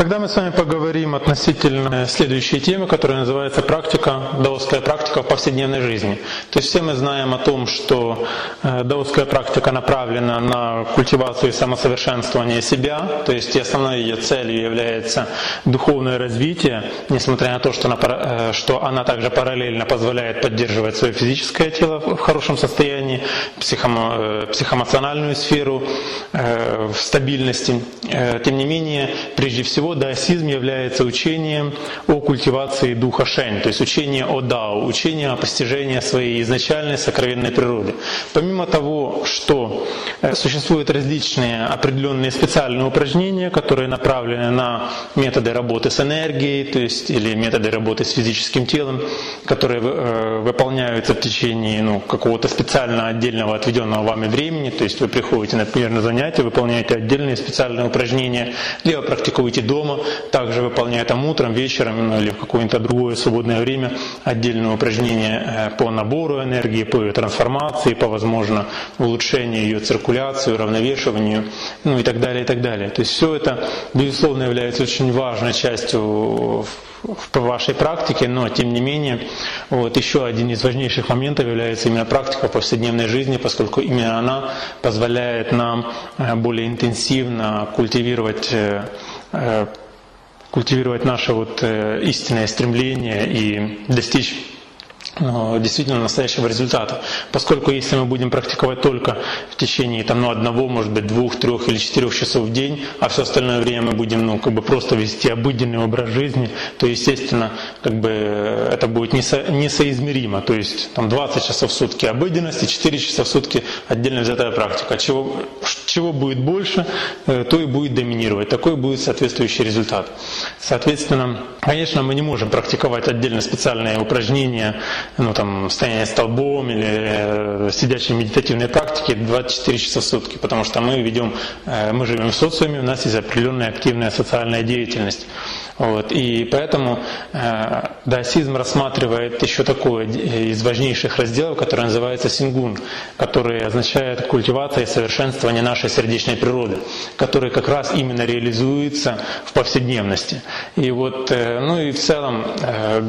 Тогда мы с вами поговорим относительно следующей темы, которая называется практика, даосская практика в повседневной жизни. То есть все мы знаем о том, что э, даосская практика направлена на культивацию и самосовершенствование себя, то есть основной ее целью является духовное развитие, несмотря на то, что она, э, что она также параллельно позволяет поддерживать свое физическое тело в хорошем состоянии, психомо, э, психоэмоциональную сферу в стабильности. Тем не менее, прежде всего, даосизм является учением о культивации духа Шэнь, то есть учение о Дао, учение о постижении своей изначальной сокровенной природы. Помимо того, что э, существуют различные определенные специальные упражнения, которые направлены на методы работы с энергией, то есть или методы работы с физическим телом, которые э, выполняются в течение ну, какого-то специально отдельного отведенного вами времени, то есть вы приходите, например, на занятия, выполняете отдельные специальные упражнения, либо практикуете дома, дома, также выполняя там утром, вечером ну, или в какое-то другое свободное время отдельное упражнение э, по набору энергии, по ее трансформации, по, возможно, улучшению ее циркуляции, уравновешиванию, ну и так далее, и так далее. То есть все это, безусловно, является очень важной частью в вашей практике, но тем не менее вот, еще один из важнейших моментов является именно практика повседневной жизни, поскольку именно она позволяет нам э, более интенсивно культивировать Э, культивировать наше вот э, истинное стремление и достичь Э, действительно настоящего результата. Поскольку если мы будем практиковать только в течение там, ну, одного, может быть, двух, трех или четырех часов в день, а все остальное время мы будем ну, как бы просто вести обыденный образ жизни, то, естественно, как бы это будет несо, несоизмеримо. То есть там 20 часов в сутки обыденности, 4 часа в сутки отдельно взятая практика. Чего, чего будет больше, э, то и будет доминировать. Такой будет соответствующий результат. Соответственно, конечно, мы не можем практиковать отдельно специальные упражнения, ну, там, стояние столбом или э, сидячие медитативные практики 24 часа в сутки, потому что мы ведем, э, мы живем в социуме, у нас есть определенная активная социальная деятельность. Вот. И поэтому э, даосизм рассматривает еще такое из важнейших разделов, который называется сингун, который означает культивация и совершенствование нашей сердечной природы, который как раз именно реализуется в повседневности. И вот, э, ну и в целом э, Э,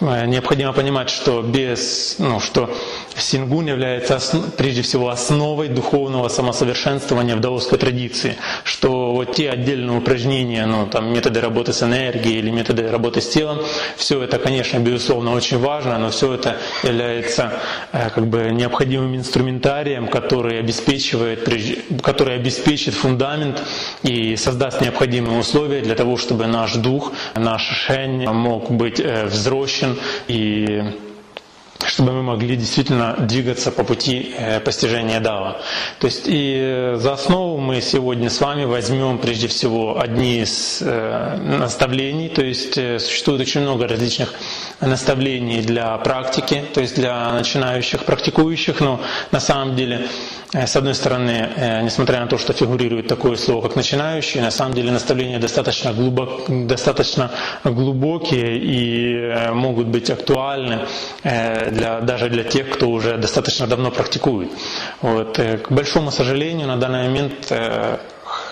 необходимо понимать, что без, ну, что сингун является прежде всего основой духовного самосовершенствования в даосской традиции, что вот те отдельные упражнения, ну, там, методы работы с энергией или методы работы с телом, все это, конечно, безусловно, очень важно, но все это является э, как бы необходимым инструментарием, который обеспечивает, который обеспечит фундамент и создаст необходимые условия для того, чтобы наш дух, наш шень мог быть э, взросшен и чтобы мы могли действительно двигаться по пути э, постижения Дава. То есть и за основу мы сегодня с вами возьмем прежде всего одни из э, наставлений, то есть э, существует очень много различных наставлений для практики, то есть для начинающих практикующих, но на самом деле Э, с одной стороны, э, несмотря на то, что фигурирует такое слово, как начинающий, на самом деле наставления достаточно, глубок, достаточно глубокие и э, могут быть актуальны для, даже для тех, кто уже достаточно давно практикует. Вот. К большому сожалению, на данный момент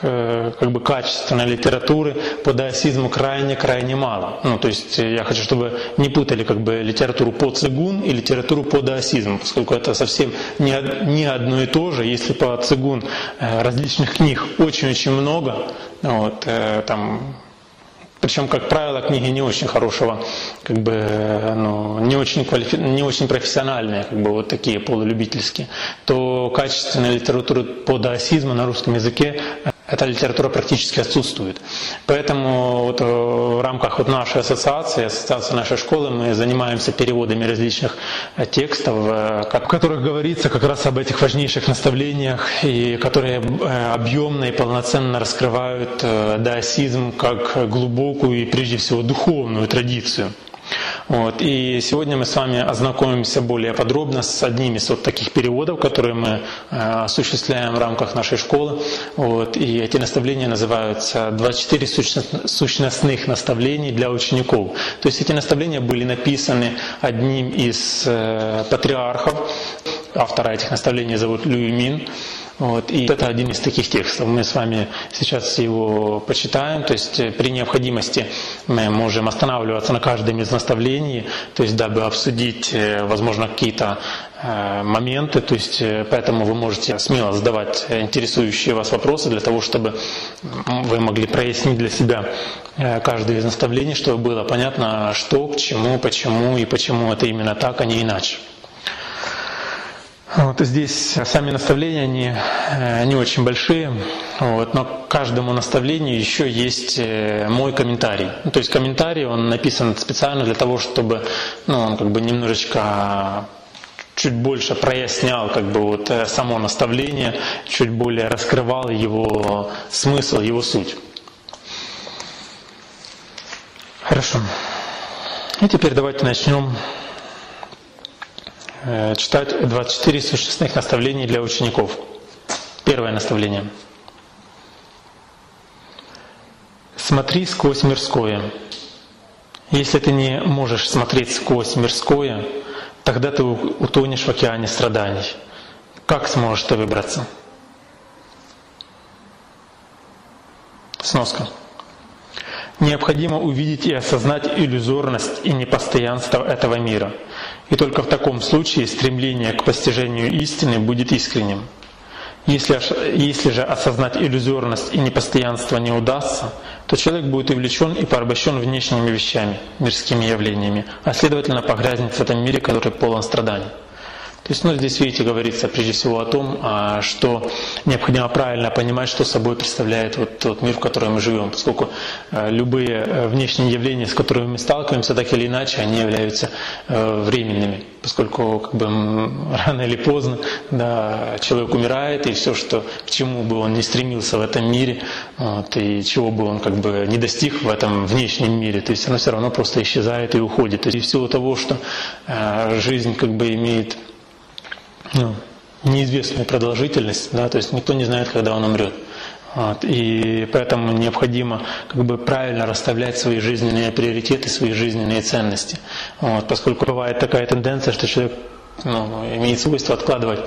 Э, как бы качественной литературы по даосизму крайне-крайне мало. Ну, то есть э, я хочу, чтобы не путали как бы литературу по цигун и литературу по даосизму, поскольку это совсем не, не одно и то же. Если по цигун э, различных книг очень-очень много, вот, там причем, как правило, книги не очень хорошего, как бы, ну, не очень, квалифи... не очень профессиональные, как бы вот такие полулюбительские, то качественная литература по даосизму на русском языке эта литература практически отсутствует. Поэтому вот э, в рамках вот нашей ассоциации, ассоциации нашей школы, мы занимаемся переводами различных э, текстов, э, в которых говорится как раз об этих важнейших наставлениях, и которые объемно и полноценно раскрывают даосизм как глубокую и прежде всего духовную традицию. Вот. И сегодня мы с вами ознакомимся более подробно с одним из вот таких переводов, которые мы э, осуществляем в рамках нашей школы. Вот. И эти наставления называются 24 сущностных наставлений для учеников. То есть эти наставления были написаны одним из э, патриархов Автора этих наставлений зовут Лю Мин. Вот, и это один из таких текстов. Мы с вами сейчас его почитаем. То есть э, при необходимости мы можем останавливаться на каждом из наставлений, то есть дабы обсудить, э, возможно, какие-то э, моменты. То есть поэтому вы можете смело задавать интересующие вас вопросы для того, чтобы вы могли прояснить для себя каждое из наставлений, чтобы было понятно, что, к чему, почему и почему это именно так, а не иначе. Вот здесь сами наставления, они э, не очень большие, вот, но к каждому наставлению еще есть э, мой комментарий. Ну, то есть комментарий, он написан специально для того, чтобы ну, он как бы немножечко чуть больше прояснял как бы вот э, само наставление, чуть более раскрывал его смысл, его суть. Хорошо. И теперь давайте начнем читать 24 существенных наставлений для учеников. Первое наставление. Смотри сквозь мирское. Если ты не можешь смотреть сквозь мирское, тогда ты утонешь в океане страданий. Как сможешь ты выбраться? Сноска. Необходимо увидеть и осознать иллюзорность и непостоянство этого мира. И только в таком случае стремление к постижению истины будет искренним. Если, если же осознать иллюзорность и непостоянство не удастся, то человек будет увлечен и порабощен внешними вещами, мирскими явлениями, а следовательно погрязнет в этом мире, который полон страданий. То есть, ну, здесь, видите, говорится прежде всего о том, а, что необходимо правильно понимать, что собой представляет вот тот мир, в котором мы живем, поскольку а, любые э, внешние явления, с которыми мы сталкиваемся, так или иначе, они являются э, временными, поскольку как бы, рано или поздно да, человек умирает, и все, что, к чему бы он не стремился в этом мире, вот, и чего бы он как бы не достиг в этом внешнем мире, то есть оно все равно просто исчезает и уходит. И в силу того, что э, жизнь как бы имеет ну, неизвестную продолжительность, да, то есть никто не знает, когда он умрет. Вот, и поэтому необходимо как бы правильно расставлять свои жизненные приоритеты, свои жизненные ценности. Вот, поскольку бывает такая тенденция, что человек ну, имеет свойство откладывать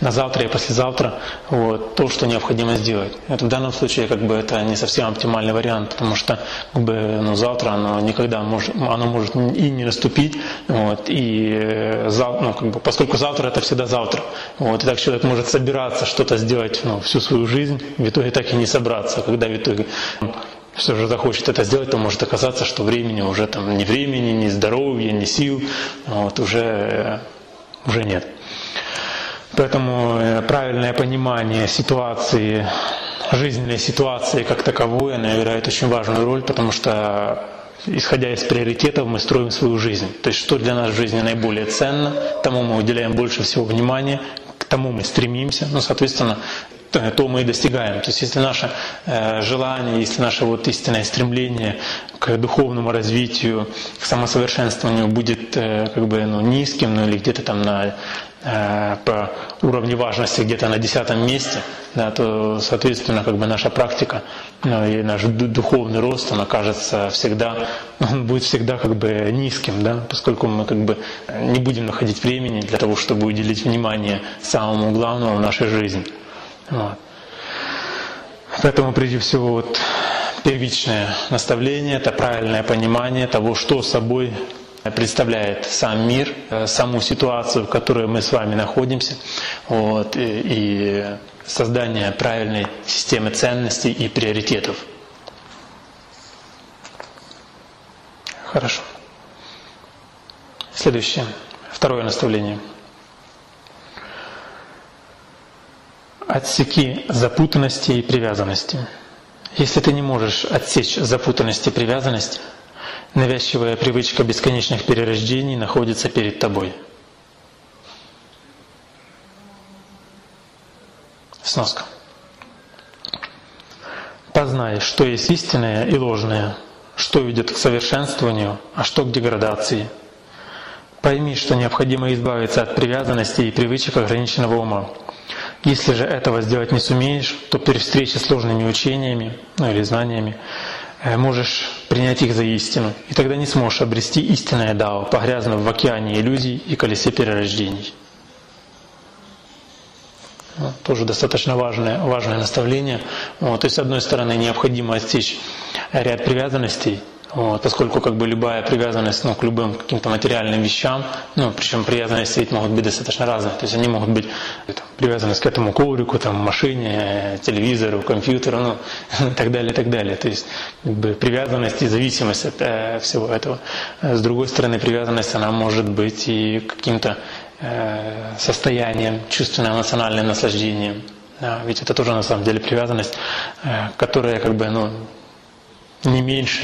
на завтра и послезавтра вот, то, что необходимо сделать. Это в данном случае как бы это не совсем оптимальный вариант, потому что как бы, ну, завтра оно никогда может, оно может и не наступить, вот, и э, ну, как бы, поскольку завтра это всегда завтра. Вот, и так человек может собираться что-то сделать ну, всю свою жизнь, в итоге так и не собраться, когда в итоге все же захочет это сделать, то может оказаться, что времени уже там ни времени, ни здоровья, ни сил, вот, уже уже нет. Поэтому э, правильное понимание ситуации, жизненной ситуации как таковой, она играет очень важную роль, потому что исходя из приоритетов, мы строим свою жизнь. То есть, что для нас в жизни наиболее ценно, тому мы уделяем больше всего внимания, к тому мы стремимся. Ну, соответственно, то мы и достигаем. То есть если наше э, желание, если наше вот истинное стремление к духовному развитию, к самосовершенствованию будет э, как бы ну, низким, ну или где-то там на э, по уровню важности где-то на десятом месте, да, то, соответственно, как бы наша практика ну, и наш духовный рост, он окажется всегда, он будет всегда как бы низким, да, поскольку мы как бы не будем находить времени для того, чтобы уделить внимание самому главному в нашей жизни. Вот. Поэтому прежде всего вот первичное наставление – это правильное понимание того, что собой представляет сам мир, э, саму ситуацию, в которой мы с вами находимся, вот, и, и создание правильной системы ценностей и приоритетов. Хорошо. Следующее, второе наставление – Отсеки запутанности и привязанности. Если ты не можешь отсечь запутанности и привязанности, навязчивая привычка бесконечных перерождений находится перед тобой. Сноска. Познай, что есть истинное и ложное, что ведет к совершенствованию, а что к деградации. Пойми, что необходимо избавиться от привязанности и привычек ограниченного ума, если же этого сделать не сумеешь, то при встрече с сложными учениями ну, или знаниями э, можешь принять их за истину, и тогда не сможешь обрести истинное дао, погрязнув в океане иллюзий и колесе перерождений. Ну, тоже достаточно важное, важное наставление. Вот, то есть, с одной стороны, необходимо отсечь ряд привязанностей, вот, поскольку как бы любая привязанность ну, к любым каким-то материальным вещам, ну, причем привязанности ведь могут быть достаточно разные. То есть они могут быть там, привязанность к этому коврику, там, машине, телевизору, компьютеру, ну, и так далее, и так далее. То есть как бы, привязанность и зависимость от э, всего этого. С другой стороны, привязанность, она может быть и каким-то э, состоянием, чувственно-эмоциональным наслаждением. Да, ведь это тоже на самом деле привязанность, э, которая как бы, ну, не меньше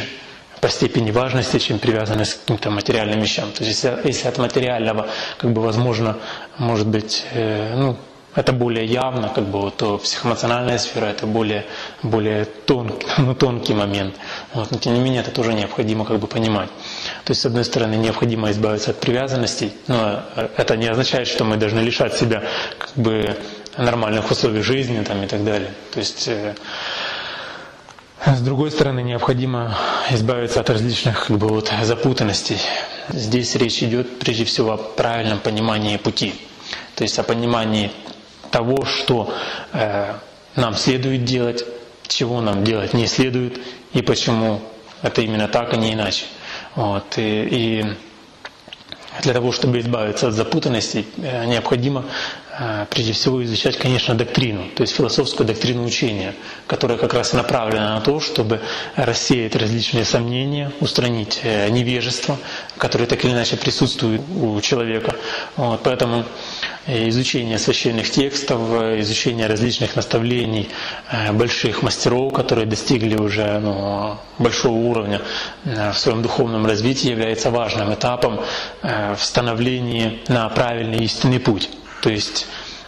по степени важности, чем привязанность к каким-то материальным вещам. То есть если, если от материального, как бы, возможно, может быть, э, ну, это более явно, как бы, то психоэмоциональная сфера это более, более тонкий, ну, тонкий момент. Вот, но тем не менее это тоже необходимо как бы понимать. То есть, с одной стороны, необходимо избавиться от привязанностей, но это не означает, что мы должны лишать себя как бы нормальных условий жизни там, и так далее. То есть э, с другой стороны, необходимо избавиться от различных как бы, вот, запутанностей. Здесь речь идет прежде всего о правильном понимании пути, то есть о понимании того, что э, нам следует делать, чего нам делать не следует и почему это именно так, а не иначе. Вот, и, и для того, чтобы избавиться от запутанностей, э, необходимо прежде всего изучать, конечно, доктрину, то есть философскую доктрину учения, которая как раз направлена на то, чтобы рассеять различные сомнения, устранить э, невежество, которое так или иначе присутствует у человека. Вот, поэтому изучение священных текстов, изучение различных наставлений больших мастеров, которые достигли уже ну, большого уровня в своем духовном развитии, является важным этапом в становлении на правильный истинный путь. То есть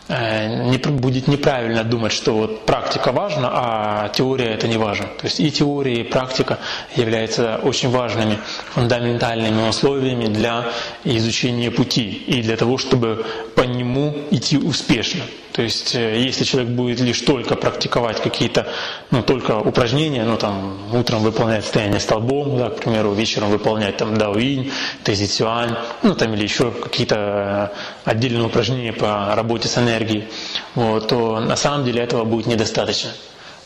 не, будет неправильно думать, что вот практика важна, а теория это не важно. То есть и теория, и практика являются очень важными фундаментальными условиями для изучения пути и для того, чтобы по нему идти успешно. То есть, э, если человек будет лишь только практиковать какие-то, ну, только упражнения, ну, там, утром выполнять стояние столбом, да, к примеру, вечером выполнять там даоинь, тезицюань, ну, там, или еще какие-то э, отдельные упражнения по работе с энергией, вот, то на самом деле этого будет недостаточно,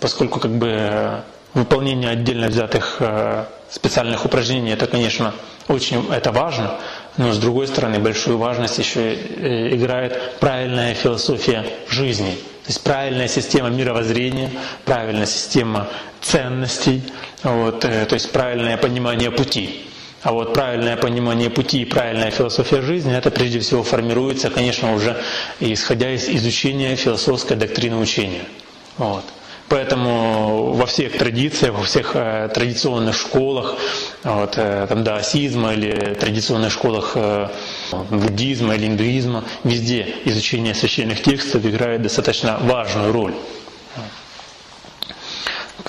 поскольку, как бы, выполнение отдельно взятых э, специальных упражнений, это, конечно, очень это важно, но с другой стороны большую важность еще э, играет правильная философия жизни. То есть правильная система мировоззрения, правильная система ценностей, вот, э, то есть правильное понимание пути. А вот правильное понимание пути и правильная философия жизни, это прежде всего формируется, конечно, уже исходя из изучения философской доктрины учения. Вот. Поэтому во всех традициях, во всех э, традиционных школах, вот, э, там, даосизма или традиционных школах э, буддизма или индуизма, везде изучение священных текстов играет достаточно важную роль.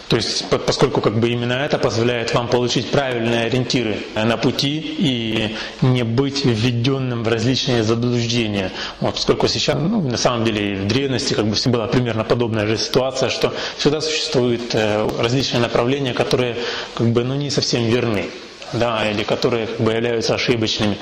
То есть, поскольку как бы именно это позволяет вам получить правильные ориентиры на пути и не быть введенным в различные заблуждения. Вот, поскольку сейчас, ну, на самом деле, в древности как бы была примерно подобная же ситуация, что всегда существуют э, различные направления, которые как бы, ну, не совсем верны да, или которые как бы являются ошибочными,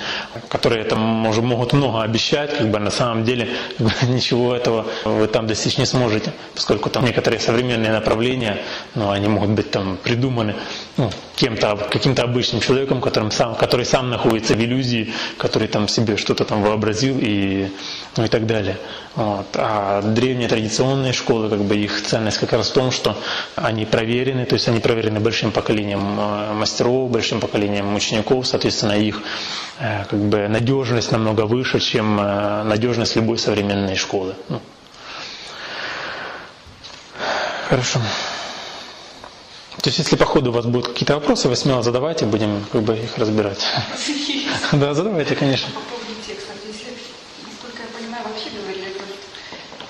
которые там может, могут много обещать, как бы на самом деле как бы, ничего этого вы там достичь не сможете, поскольку там некоторые современные направления, ну, они могут быть там придуманы ну, кем-то, каким-то обычным человеком, которым сам, который сам находится в иллюзии, который там себе что-то там вообразил и, ну, и так далее. Вот. А древние традиционные школы, как бы их ценность как раз в том, что они проверены, то есть они проверены большим поколением э, мастеров, большим поколением учеников, соответственно, их э, как бы надежность намного выше, чем э, надежность любой современной школы. Ну. Хорошо. То есть, если по ходу у вас будут какие-то вопросы, вы смело задавайте, будем как бы их разбирать. Да, задавайте, конечно. По поводу текстов, если, насколько я понимаю, вообще говорили, это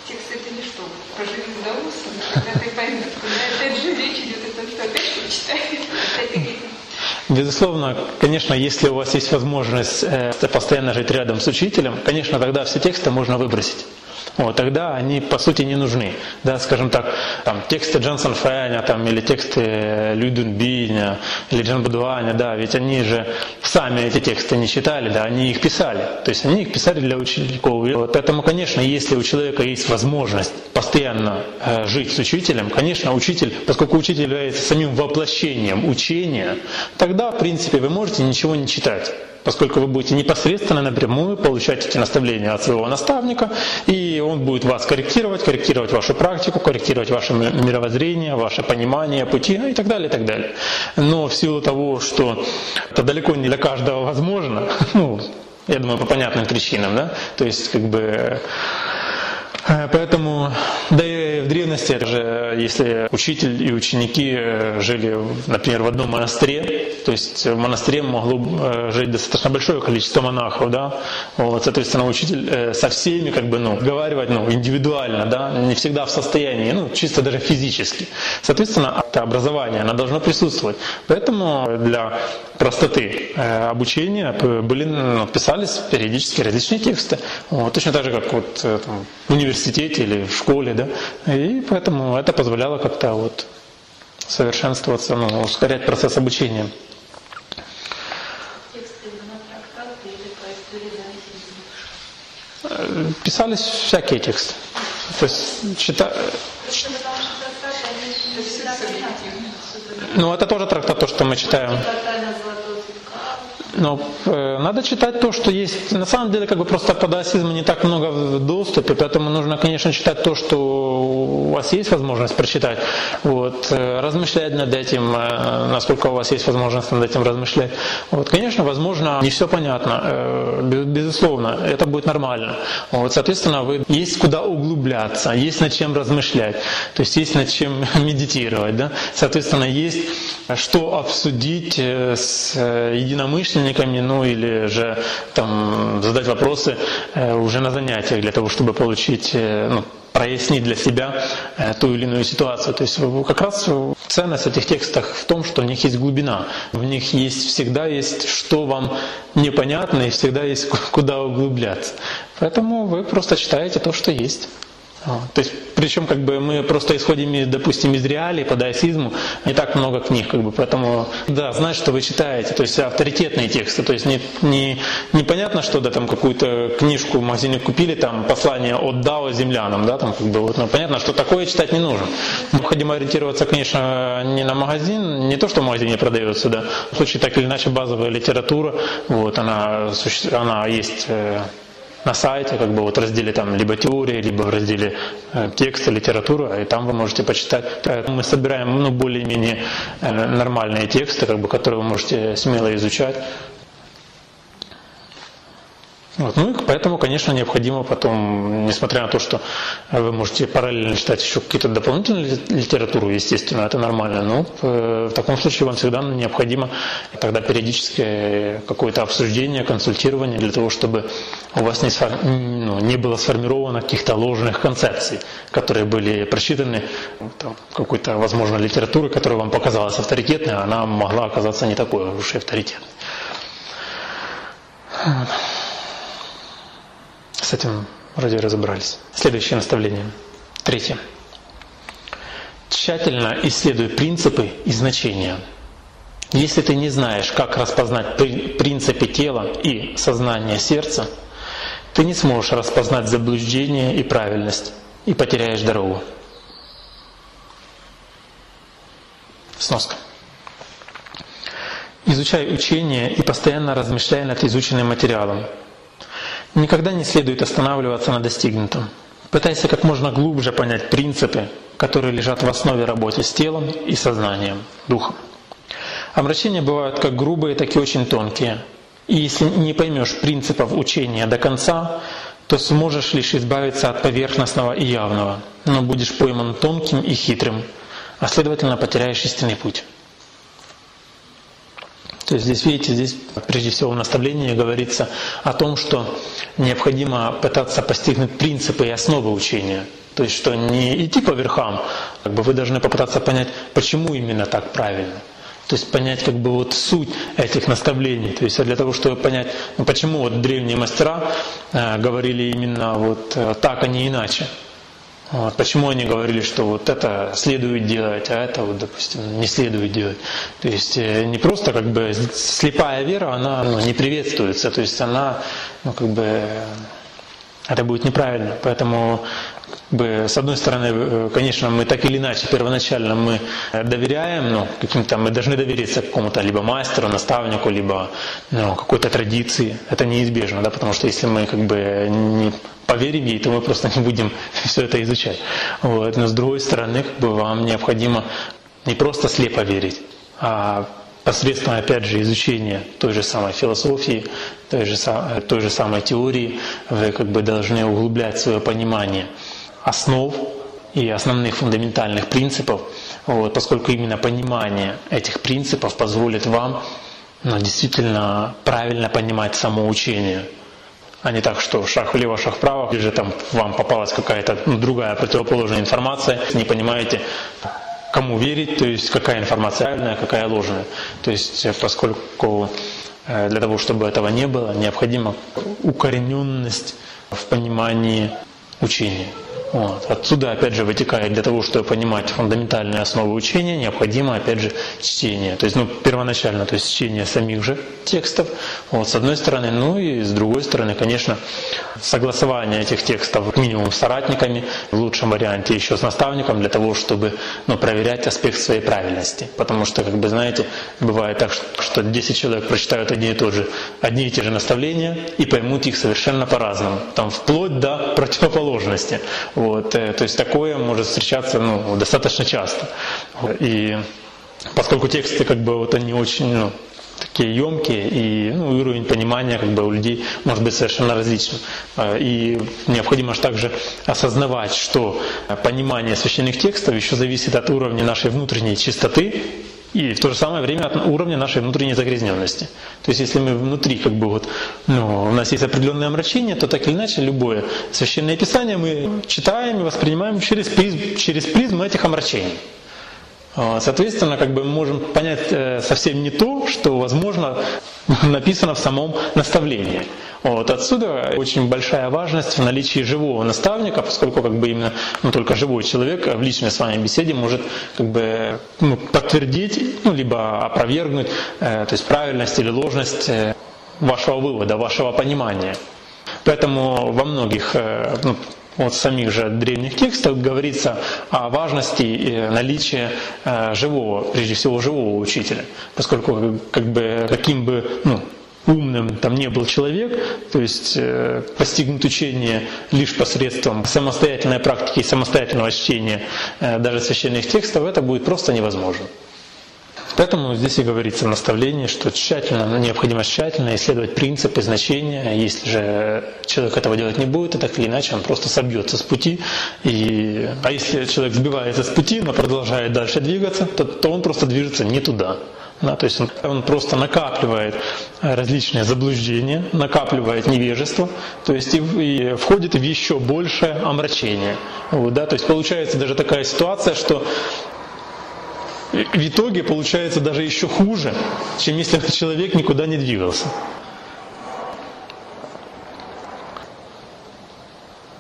текст это не что, про жизнь Даоса, когда ты поймешь, опять же речь идет о том, что опять что читаешь, Безусловно, конечно, если у вас есть возможность э, постоянно жить рядом с учителем, конечно, тогда все тексты можно выбросить. Вот, тогда они по сути не нужны. Да, скажем так, там, тексты Джонсон Фэня там, или тексты Лю Дунбиня или Джан Будуаня, да, ведь они же сами эти тексты не читали, да, они их писали. То есть они их писали для учеников. Вот, поэтому, конечно, если у человека есть возможность постоянно э, жить с учителем, конечно, учитель, поскольку учитель является самим воплощением учения, тогда, в принципе, вы можете ничего не читать поскольку вы будете непосредственно напрямую получать эти наставления от своего наставника, и он будет вас корректировать, корректировать вашу практику, корректировать ваше мировоззрение, ваше понимание пути ну и так далее, и так далее. Но в силу того, что это далеко не для каждого возможно, ну, я думаю, по понятным причинам, да, то есть как бы Э, поэтому, да и в древности же, если учитель и ученики э, жили, например, в одном монастыре, то есть в монастыре могло э, жить достаточно большое количество монахов, да, вот, соответственно, учитель со всеми, как бы, ну, говорить, ну, индивидуально, да, не всегда в состоянии, ну, чисто даже физически. Соответственно, это образование, оно должно присутствовать. Поэтому для простоты обучения были, ну, писались периодически различные тексты. Вот, точно так же, как вот там, в университете или в школе, да, и поэтому это позволяло как-то вот совершенствоваться, ну, ускорять процесс обучения. Писались всякие тексты. То есть чита... Ну, это тоже трактат, то, что мы читаем. Но э, надо читать то, что есть. На самом деле, как бы просто даосизма не так много в доступе, поэтому нужно, конечно, читать то, что вас есть возможность прочитать. Вот, э, размышлять над этим, э, насколько у вас есть возможность над этим размышлять. Вот, конечно, возможно, не все понятно, э, безусловно, это будет нормально. Вот, соответственно, вы есть куда углубляться, есть над чем размышлять, то есть есть над чем медитировать, да? соответственно, есть что обсудить с единомышленниками ну или же там, задать вопросы уже на занятиях для того, чтобы получить, ну, прояснить для себя э, ту или иную ситуацию. То есть как раз ценность этих текстов в том, что у них есть глубина, в них есть всегда есть что вам непонятно и всегда есть куда углубляться. Поэтому вы просто читаете то, что есть. То есть, причем как бы мы просто исходим, допустим, из реалий по даосизму, не так много книг, как бы, поэтому, да, знать, что вы читаете, то есть авторитетные тексты, то есть не, не, непонятно, что, да, там какую-то книжку в магазине купили, там, послание от Дао землянам, да, там, как бы, вот, ну, понятно, что такое читать не нужно. Необходимо ориентироваться, конечно, не на магазин, не то, что в магазине продается, да, в случае так или иначе базовая литература, вот, она, она есть э, на сайте, как бы вот в разделе там либо теория, либо в разделе э, текста, литература, и там вы можете почитать. Мы собираем ну, более-менее э, нормальные тексты, как бы, которые вы можете смело изучать. Вот. Ну и поэтому, конечно, необходимо потом, несмотря на то, что вы можете параллельно читать еще какие-то дополнительные литературу, естественно, это нормально, но э, в таком случае вам всегда необходимо тогда периодически какое-то обсуждение, консультирование для того, чтобы у вас не, ну, не было сформировано каких-то ложных концепций, которые были прочитаны какой-то, возможно, литературы, которая вам показалась авторитетной, а она могла оказаться не такой уж и авторитетной. С этим вроде разобрались. Следующее наставление. Третье. Тщательно исследуй принципы и значения. Если ты не знаешь, как распознать принципы тела и сознания сердца, ты не сможешь распознать заблуждение и правильность и потеряешь дорогу. Сноска. Изучай учение и постоянно размышляй над изученным материалом. Никогда не следует останавливаться на достигнутом. Пытайся как можно глубже понять принципы, которые лежат в основе работы с телом и сознанием, духом. Омрачения бывают как грубые, так и очень тонкие. И если не поймешь принципов учения до конца, то сможешь лишь избавиться от поверхностного и явного, но будешь пойман тонким и хитрым, а следовательно потеряешь истинный путь. То есть здесь, видите, здесь прежде всего в наставлении говорится о том, что необходимо пытаться постигнуть принципы и основы учения. То есть, что не идти по верхам, как бы вы должны попытаться понять, почему именно так правильно. То есть понять как бы вот суть этих наставлений. То есть для того, чтобы понять, ну, почему вот древние мастера э, говорили именно вот э, так, а не иначе. Вот, почему они говорили, что вот это следует делать, а это вот, допустим, не следует делать. То есть э, не просто как бы слепая вера, она ну, не приветствуется, то есть она, ну как бы, это будет неправильно. Поэтому с одной стороны, э, конечно, мы так или иначе первоначально мы доверяем, ну, каким-то мы должны довериться какому-то либо мастеру, наставнику, либо ну, какой-то традиции. Это неизбежно, да, потому что если мы как бы не поверим ей, то мы просто не будем все это изучать. Вот. Но с другой стороны, как бы вам необходимо не просто слепо верить, а посредством, опять же, изучения той же самой философии, той же, той же самой теории, вы как бы должны углублять свое понимание основ и основных фундаментальных принципов, вот, поскольку именно понимание этих принципов позволит вам ну, действительно правильно понимать само учение. А не так, что шаг влево, шаг вправо, или же там вам попалась какая-то ну, другая противоположная информация, не понимаете, кому верить, то есть какая информация правильная, какая ложная. То есть э, поскольку э, для того, чтобы этого не было, необходима укорененность в понимании учения. Вот. Отсюда, опять же, вытекает для того, чтобы понимать фундаментальные основы учения, необходимо, опять же, чтение. То есть, ну, первоначально, то есть чтение самих же текстов, вот, с одной стороны, ну и с другой стороны, конечно, согласование этих текстов минимум с соратниками, в лучшем варианте еще с наставником, для того, чтобы ну, проверять аспект своей правильности. Потому что, как бы, знаете, бывает так, что 10 человек прочитают одни и, то же, одни и те же наставления и поймут их совершенно по-разному, там, вплоть до противоположности. Вот, э, то есть такое может встречаться ну, достаточно часто. И поскольку тексты как бы вот они очень ну, такие емкие, и ну, уровень понимания как бы у людей может быть совершенно различным. Э, и необходимо же также осознавать, что понимание священных текстов еще зависит от уровня нашей внутренней чистоты и в то же самое время от уровня нашей внутренней загрязненности. То есть если мы внутри как бы вот, ну, у нас есть определенное омрачение, то так или иначе любое священное писание мы читаем и воспринимаем через призм, через призму этих омрачений. А, соответственно, как бы мы можем понять э, совсем не то, что, возможно, написано в самом наставлении. Вот отсюда очень большая важность в наличии живого наставника, поскольку как бы именно ну, только живой человек в личной с вами беседе может как бы ну, подтвердить, ну, либо опровергнуть, э, то есть правильность или ложность э, вашего вывода, вашего понимания. Поэтому во многих э, ну, вот самих же древних текстах говорится о важности э, наличия э, живого, прежде всего живого учителя, поскольку как бы каким бы ну, умным там не был человек, то есть э, постигнуть учение лишь посредством самостоятельной практики и самостоятельного чтения э, даже священных текстов, это будет просто невозможно. Поэтому здесь и говорится в наставлении, что тщательно, ну, необходимо тщательно исследовать принципы, значения. Если же человек этого делать не будет, то так или иначе он просто собьется с пути. И, а если человек сбивается с пути, но продолжает дальше двигаться, то, то он просто движется не туда. Да, то есть он, он просто накапливает различные заблуждения, накапливает невежество, то есть и, и входит в еще большее омрачение. Вот, да, то есть получается даже такая ситуация, что в итоге получается даже еще хуже, чем если этот человек никуда не двигался.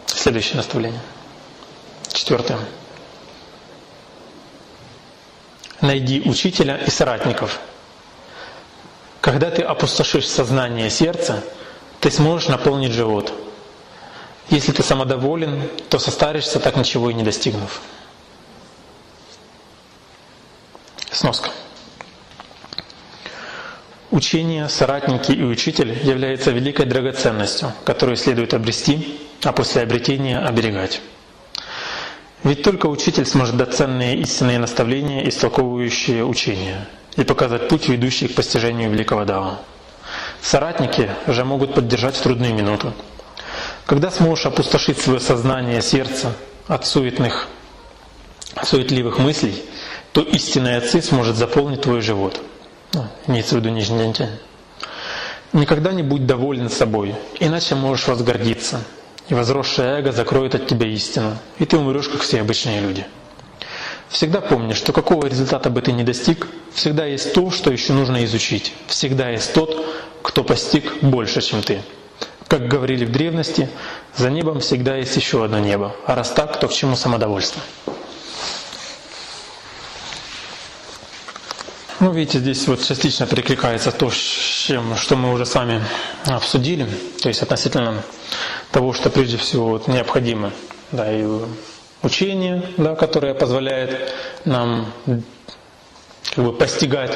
Следующее наставление. Четвертое. Найди учителя и соратников. Когда ты опустошишь сознание и сердце, ты сможешь наполнить живот. Если ты самодоволен, то состаришься, так ничего и не достигнув. Сноска. Учение, соратники и учитель является великой драгоценностью, которую следует обрести, а после обретения оберегать. Ведь только учитель сможет дать ценные истинные наставления, истолковывающие учение, и показать путь, ведущий к постижению великого Дава. Соратники же могут поддержать в трудные минуты. Когда сможешь опустошить свое сознание и сердце от суетных, суетливых мыслей, то истинный отцы сможет заполнить твой живот. Ну, имеется в виду нижний антенн. Никогда не будь доволен собой, иначе можешь возгордиться, и возросшее эго закроет от тебя истину, и ты умрешь, как все обычные люди. Всегда помни, что какого результата бы ты ни достиг, всегда есть то, что еще нужно изучить. Всегда есть тот, кто постиг больше, чем ты. Как говорили в древности, за небом всегда есть еще одно небо. А раз так, то к чему самодовольство? Ну, видите, здесь вот частично перекликается то, чем, что мы уже с вами обсудили, то есть относительно того, что прежде всего вот необходимо, да, и учение, да, которое позволяет нам как бы постигать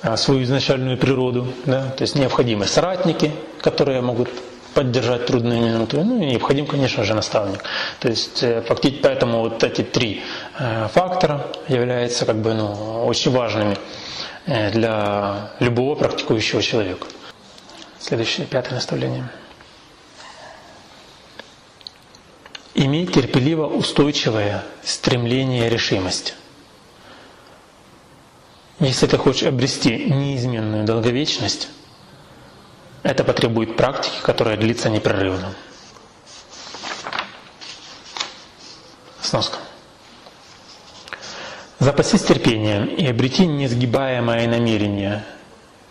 а, свою изначальную природу, да, то есть необходимы соратники, которые могут поддержать трудные минуты. Ну и необходим, конечно же, наставник. То есть э, фактически поэтому вот эти три э, фактора являются как бы ну, очень важными для любого практикующего человека. Следующее, пятое наставление. Имей терпеливо устойчивое стремление решимость. Если ты хочешь обрести неизменную долговечность, это потребует практики, которая длится непрерывно. Сноска. Запасись терпением и обрети несгибаемое намерение,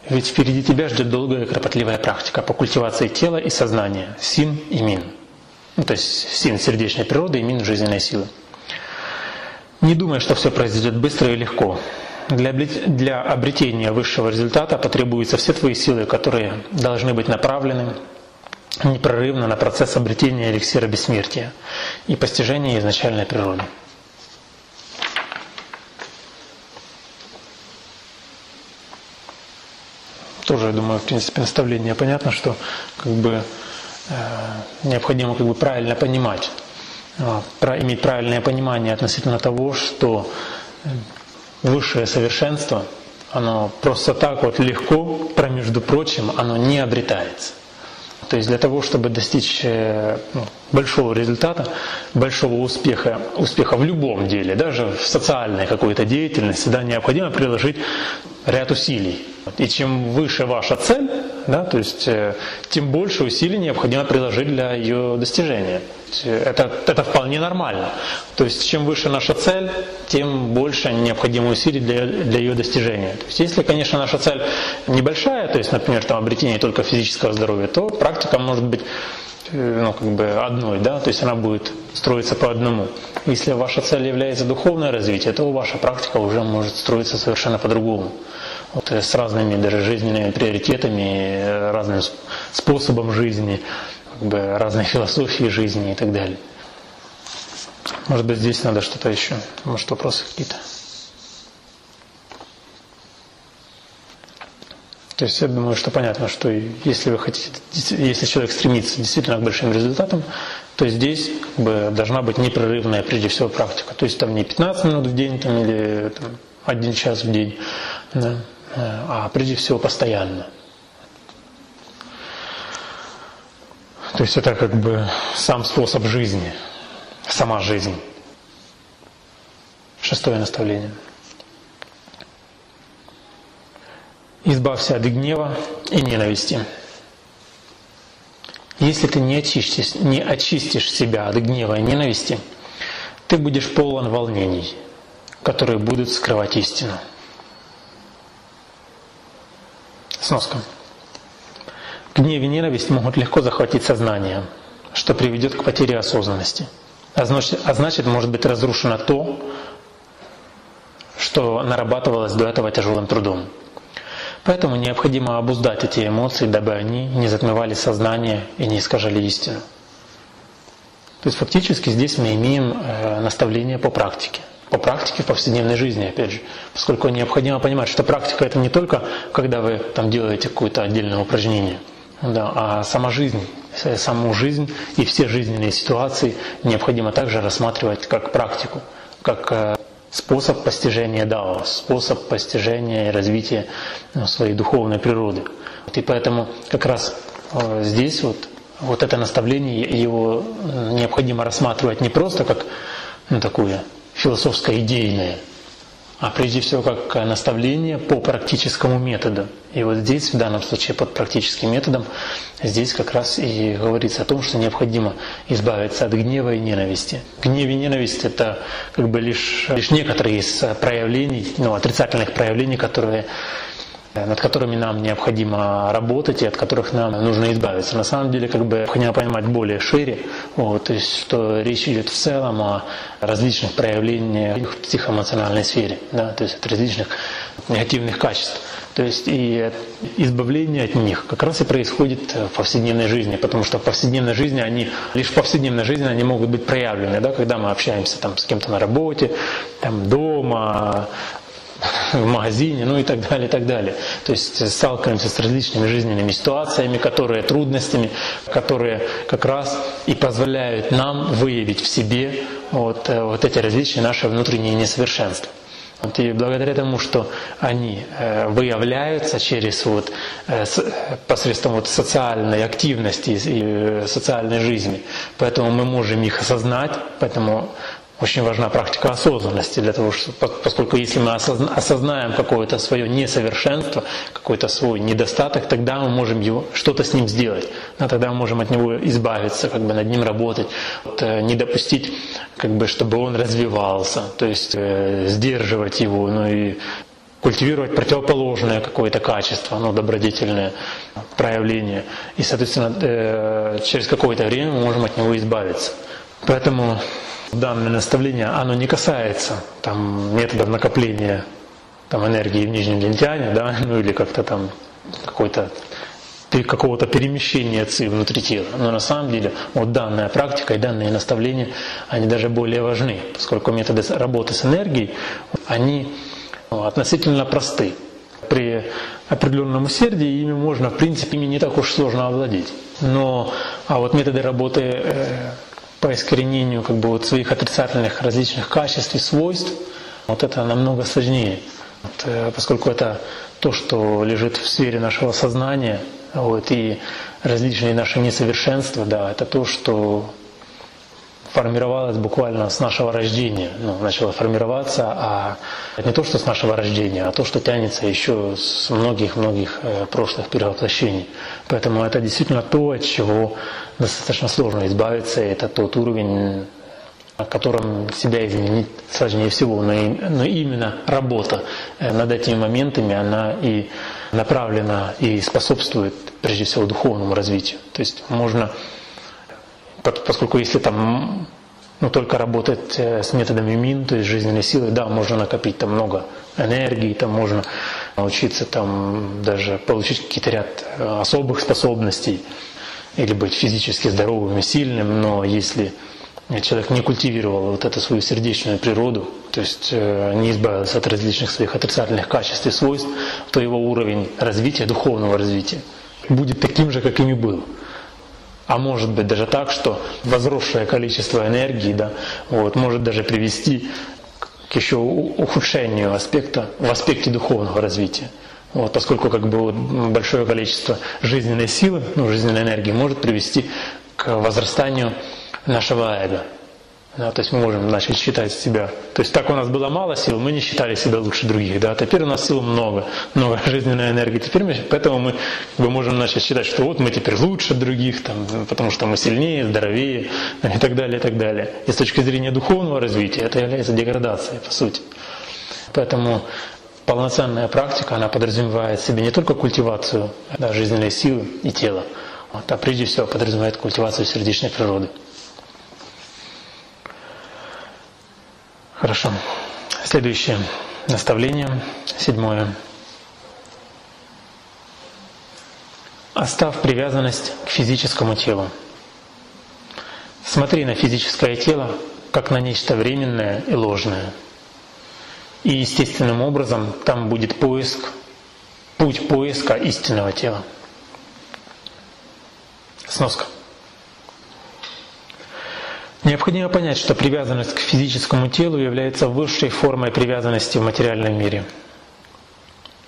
ведь впереди тебя ждет долгая кропотливая практика по культивации тела и сознания, син и мин. Ну, то есть син сердечной природы и мин жизненной силы. Не думай, что все произойдет быстро и легко. Для, для обретения высшего результата потребуются все твои силы, которые должны быть направлены непрерывно на процесс обретения эликсира бессмертия и постижения изначальной природы. Тоже, я думаю, в принципе, наставление понятно, что как бы э, необходимо как бы правильно понимать, э, про, иметь правильное понимание относительно того, что высшее совершенство, оно просто так вот легко, про между прочим, оно не обретается. То есть для того, чтобы достичь э, ну, большого результата, большого успеха, успеха в любом деле, даже в социальной какой-то деятельности, да, необходимо приложить ряд усилий. И чем выше ваша цель, да, то есть э, тем больше усилий необходимо приложить для ее достижения. Это, это вполне нормально. То есть чем выше наша цель, тем больше необходимо усилий для, для ее достижения. То есть если, конечно, наша цель небольшая, то есть, например, там обретение только физического здоровья, то практика может быть э, ну, как бы одной, да, то есть она будет строиться по одному. Если ваша цель является духовное развитие, то ваша практика уже может строиться совершенно по-другому вот, э, с разными даже жизненными приоритетами, э, разным способом жизни, как бы, разной философией жизни и так далее. Может быть, здесь надо что-то еще? Может, вопросы какие-то? То есть я думаю, что понятно, что если вы хотите, если человек стремится действительно к большим результатам, то здесь как бы, должна быть непрерывная прежде всего практика. То есть там не 15 минут в день там, или там, один час в день, да, а прежде всего постоянно. То есть это как бы сам способ жизни, сама жизнь. Шестое наставление. Избавься от гнева и ненависти. Если ты не очистишь, не очистишь себя от гнева и ненависти, ты будешь полон волнений, которые будут скрывать истину. Сноска. Гнев и ненависть могут легко захватить сознание, что приведет к потере осознанности. А значит, а значит, может быть разрушено то, что нарабатывалось до этого тяжелым трудом. Поэтому необходимо обуздать эти эмоции, дабы они не затмевали сознание и не искажали истину. То есть фактически здесь мы имеем э, наставление по практике по практике в повседневной жизни, опять же. Поскольку необходимо понимать, что практика это не только когда вы там делаете какое-то отдельное упражнение, да, а сама жизнь, саму жизнь и все жизненные ситуации необходимо также рассматривать как практику, как э, способ постижения дао, способ постижения и развития ну, своей духовной природы. И поэтому как раз э, здесь вот, вот это наставление, его необходимо рассматривать не просто как ну, такую философско-идейное, а прежде всего как наставление по практическому методу. И вот здесь, в данном случае, под практическим методом, здесь как раз и говорится о том, что необходимо избавиться от гнева и ненависти. Гнев и ненависть – это как бы лишь, лишь некоторые из проявлений, ну, отрицательных проявлений, которые над которыми нам необходимо работать и от которых нам нужно избавиться. На самом деле, как бы необходимо понимать более шире, вот, то есть, что речь идет в целом о различных проявлениях в психоэмоциональной сфере, да, то есть от различных негативных качеств. То есть и избавление от них как раз и происходит в повседневной жизни, потому что в повседневной жизни они, лишь в повседневной жизни они могут быть проявлены, да, когда мы общаемся там, с кем-то на работе, там, дома, в магазине, ну и так далее, и так далее. То есть сталкиваемся с различными жизненными ситуациями, которые, трудностями, которые как раз и позволяют нам выявить в себе вот, э, вот эти различные наши внутренние несовершенства. Вот, и благодаря тому, что они э, выявляются через вот, э, посредством вот, социальной активности и социальной жизни, поэтому мы можем их осознать, поэтому очень важна практика осознанности для того, что, поскольку если мы осознаем какое-то свое несовершенство, какой-то свой недостаток, тогда мы можем его, что-то с ним сделать. Да, тогда мы можем от него избавиться, как бы над ним работать, вот, э, не допустить, как бы, чтобы он развивался, то есть э, сдерживать его, ну и культивировать противоположное какое-то качество, ну, добродетельное проявление. И, соответственно, э, через какое-то время мы можем от него избавиться. Поэтому данное наставление, оно не касается там, методов накопления там, энергии в нижнем лентяне, да, ну или как-то там какой-то какого-то перемещения ЦИ внутри тела. Но на самом деле вот данная практика и данные наставления, они даже более важны, поскольку методы работы с энергией, они ну, относительно просты. При определенном усердии ими можно, в принципе, ими не так уж сложно овладеть. Но а вот методы работы э, по искоренению как бы, вот своих отрицательных различных качеств и свойств, вот это намного сложнее. Вот, э, поскольку это то, что лежит в сфере нашего сознания, вот, и различные наши несовершенства, да, это то, что формировалось буквально с нашего рождения, ну, начало формироваться, а не то, что с нашего рождения, а то, что тянется еще с многих-многих э, прошлых перевоплощений. Поэтому это действительно то, от чего достаточно сложно избавиться, это тот уровень, о котором себя изменить сложнее всего, но, но именно работа э, над этими моментами, она и направлена и способствует прежде всего духовному развитию. То есть можно поскольку если там ну, только работать э, с методами МИН, то есть жизненной силы, да, можно накопить там много энергии, там можно научиться там даже получить какие-то ряд э, особых способностей или быть физически здоровым и сильным, но если человек не культивировал вот эту свою сердечную природу, то есть э, не избавился от различных своих отрицательных качеств и свойств, то его уровень развития, духовного развития будет таким же, каким и был а может быть даже так, что возросшее количество энергии да, вот, может даже привести к еще ухудшению аспекта, в аспекте духовного развития. Вот, поскольку как бы вот большое количество жизненной силы, ну, жизненной энергии может привести к возрастанию нашего эго. Да, то есть мы можем начать считать себя. То есть так у нас было мало сил, мы не считали себя лучше других. Да? Теперь у нас сил много, много жизненной энергии. Теперь мы, поэтому мы бы, можем начать считать, что вот мы теперь лучше других, там, потому что мы сильнее, здоровее и так далее, и так далее. И с точки зрения духовного развития это является деградацией, по сути. Поэтому полноценная практика, она подразумевает в себе не только культивацию да, жизненной силы и тела, а прежде всего подразумевает культивацию сердечной природы. Хорошо. Следующее наставление, седьмое. Оставь привязанность к физическому телу. Смотри на физическое тело как на нечто временное и ложное. И естественным образом там будет поиск, путь поиска истинного тела. Сноска. Необходимо понять, что привязанность к физическому телу является высшей формой привязанности в материальном мире.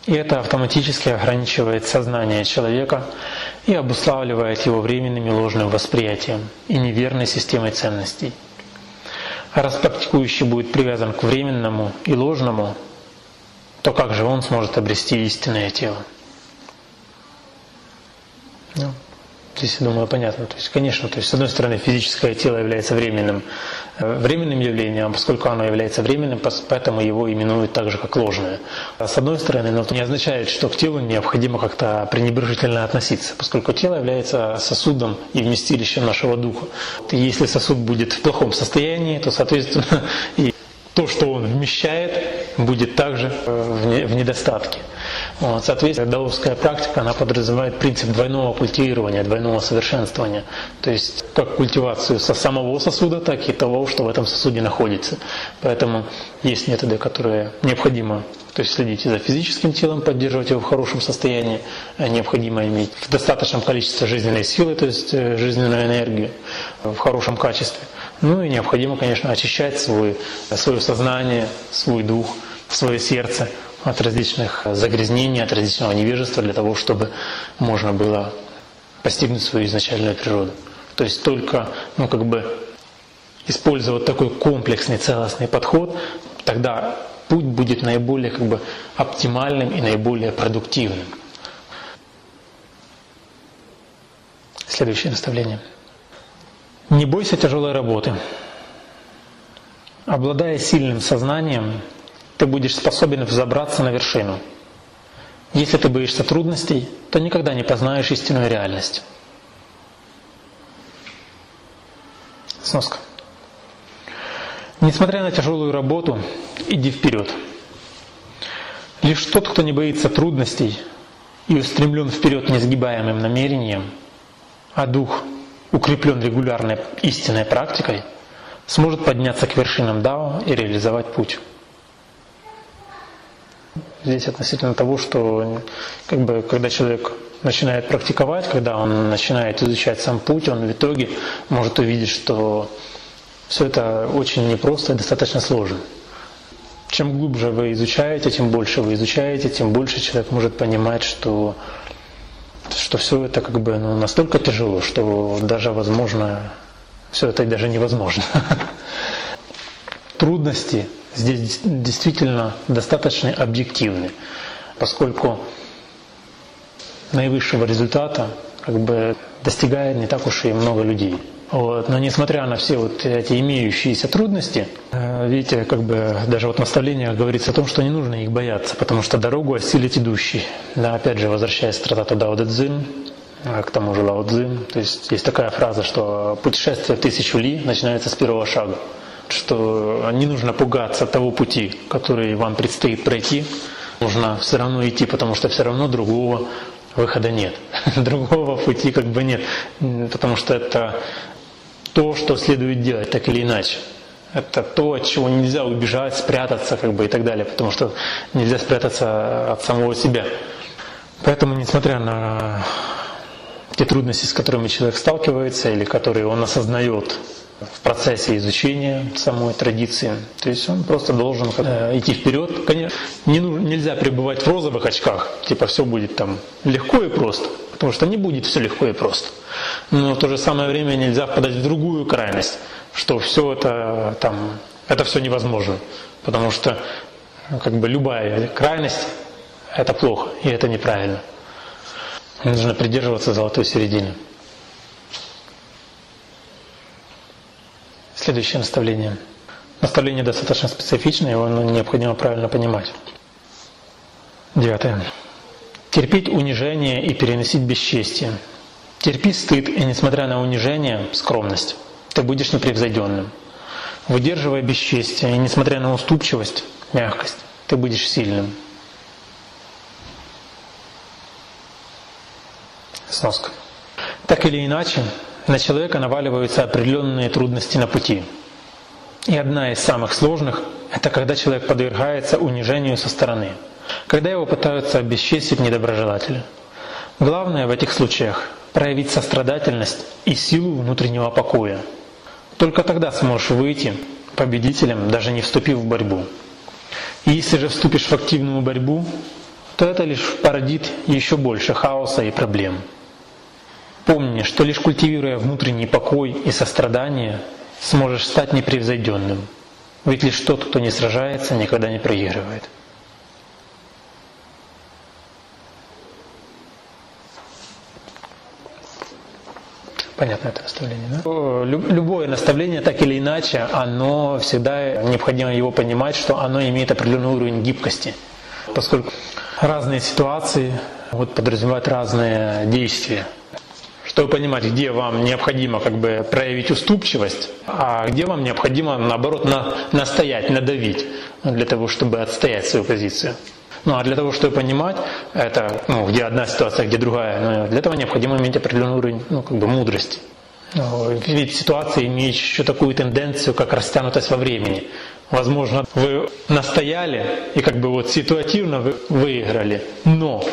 И это автоматически ограничивает сознание человека и обуславливает его временным и ложным восприятием и неверной системой ценностей. А раз практикующий будет привязан к временному и ложному, то как же он сможет обрести истинное тело? Ну, здесь, я думаю, понятно. То есть, конечно, то есть, с одной стороны, физическое тело является временным, э, временным явлением, поскольку оно является временным, поэтому его именуют так же, как ложное. А с одной стороны, но это не означает, что к телу необходимо как-то пренебрежительно относиться, поскольку тело является сосудом и вместилищем нашего духа. И если сосуд будет в плохом состоянии, то, соответственно, и то, что он вмещает, будет также э, в недостатке. Вот, соответственно, даосская практика, она подразумевает принцип двойного культивирования, двойного совершенствования. То есть как культивацию со самого сосуда, так и того, что в этом сосуде находится. Поэтому есть методы, которые необходимо то есть следить за физическим телом, поддерживать его в хорошем состоянии, а необходимо иметь в достаточном количестве жизненной силы, то есть э, жизненную энергию в хорошем качестве. Ну и необходимо, конечно, очищать свой, свое сознание, свой дух, свое сердце от различных загрязнений, от различного невежества для того, чтобы можно было постигнуть свою изначальную природу. То есть только, ну как бы, использовать такой комплексный, целостный подход, тогда путь будет наиболее как бы оптимальным и наиболее продуктивным. Следующее наставление. Не бойся тяжелой работы. Обладая сильным сознанием, ты будешь способен взобраться на вершину. Если ты боишься трудностей, то никогда не познаешь истинную реальность. Сноска. Несмотря на тяжелую работу, иди вперед. Лишь тот, кто не боится трудностей и устремлен вперед несгибаемым намерением, а дух укреплен регулярной истинной практикой, сможет подняться к вершинам Дао и реализовать путь. Здесь относительно того, что как бы, когда человек начинает практиковать, когда он начинает изучать сам путь, он в итоге может увидеть, что все это очень непросто и достаточно сложно. Чем глубже вы изучаете, тем больше вы изучаете, тем больше человек может понимать, что, что все это как бы ну, настолько тяжело, что даже возможно, все это даже невозможно. Трудности здесь действительно достаточно объективны, поскольку наивысшего результата как бы достигает не так уж и много людей. Вот. Но несмотря на все вот эти имеющиеся трудности, э, видите, как бы даже вот в наставлениях говорится о том, что не нужно их бояться, потому что дорогу осилит идущий. Да, опять же, возвращаясь к трактату Дао э, к тому же Лао Цзин, то есть есть такая фраза, что путешествие в тысячу ли начинается с первого шага что не нужно пугаться того пути, который вам предстоит пройти. Нужно все равно идти, потому что все равно другого выхода нет. Другого пути как бы нет. Потому что это то, что следует делать, так или иначе. Это то, от чего нельзя убежать, спрятаться как бы и так далее, потому что нельзя спрятаться от самого себя. Поэтому, несмотря на те трудности, с которыми человек сталкивается или которые он осознает в процессе изучения самой традиции. То есть он просто должен э, идти вперед. Конечно, не нельзя пребывать в розовых очках, типа все будет там легко и просто, потому что не будет все легко и просто. Но в то же самое время нельзя впадать в другую крайность, что все это там, это все невозможно, потому что ну, как бы любая крайность это плохо и это неправильно. Нужно придерживаться золотой середины. Следующее наставление. Наставление достаточно специфичное, его необходимо правильно понимать. Девятое. Терпеть унижение и переносить бесчестие. Терпи стыд, и несмотря на унижение, скромность, ты будешь непревзойденным. Выдерживая бесчестие, и несмотря на уступчивость, мягкость, ты будешь сильным. Сноска. Так или иначе, на человека наваливаются определенные трудности на пути. И одна из самых сложных – это когда человек подвергается унижению со стороны, когда его пытаются обесчестить недоброжелатели. Главное в этих случаях – проявить сострадательность и силу внутреннего покоя. Только тогда сможешь выйти победителем, даже не вступив в борьбу. И если же вступишь в активную борьбу, то это лишь породит еще больше хаоса и проблем. Помни, что лишь культивируя внутренний покой и сострадание, сможешь стать непревзойденным. Ведь лишь тот, кто не сражается, никогда не проигрывает. Понятно это наставление, да? Любое наставление, так или иначе, оно всегда необходимо его понимать, что оно имеет определенный уровень гибкости. Поскольку разные ситуации вот, подразумевают разные действия. Чтобы понимать, где вам необходимо как бы проявить уступчивость, а где вам необходимо, наоборот, на, настоять, надавить для того, чтобы отстоять свою позицию. Ну а для того, чтобы понимать, это, ну, где одна ситуация, где другая, ну, для этого необходимо иметь определенный уровень ну, как бы мудрости. Ну, ведь ситуация имеет еще такую тенденцию, как растянутость во времени. Возможно, вы настояли и как бы вот ситуативно вы выиграли, но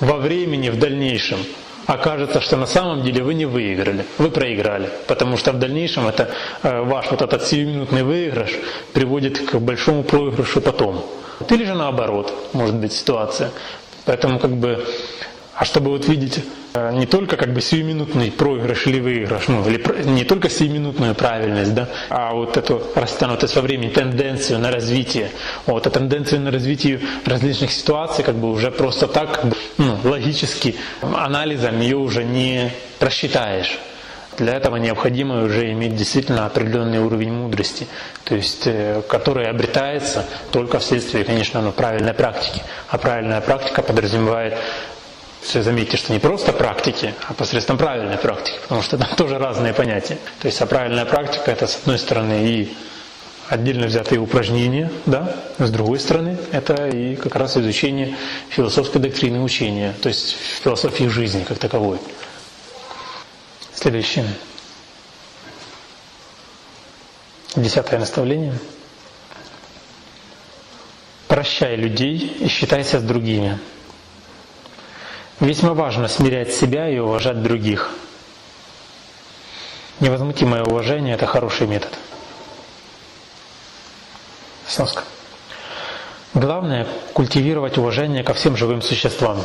во времени в дальнейшем окажется, что на самом деле вы не выиграли, вы проиграли, потому что в дальнейшем это э, ваш вот этот сиюминутный выигрыш приводит к большому проигрышу потом. Или же наоборот, может быть ситуация. Поэтому как бы, а чтобы вот видеть э, не только как бы сиюминутный проигрыш или выигрыш, ну, или не только сиюминутную правильность, да, а вот эту растянутость во времени, тенденцию на развитие. Вот, а тенденцию на развитие различных ситуаций как бы уже просто так ну, логически анализом ее уже не просчитаешь. Для этого необходимо уже иметь действительно определенный уровень мудрости, то есть, э, который обретается только вследствие, конечно, ну, правильной практики. А правильная практика подразумевает все заметьте, что не просто практики, а посредством правильной практики, потому что там тоже разные понятия. То есть, а правильная практика это с одной стороны и отдельно взятые упражнения, да, с другой стороны это и как раз изучение философской доктрины учения, то есть философии жизни как таковой. Следующее. Десятое наставление. Прощай людей и считайся с другими. Весьма важно смирять себя и уважать других. Невозмутимое уважение – это хороший метод. Сноска. Главное – культивировать уважение ко всем живым существам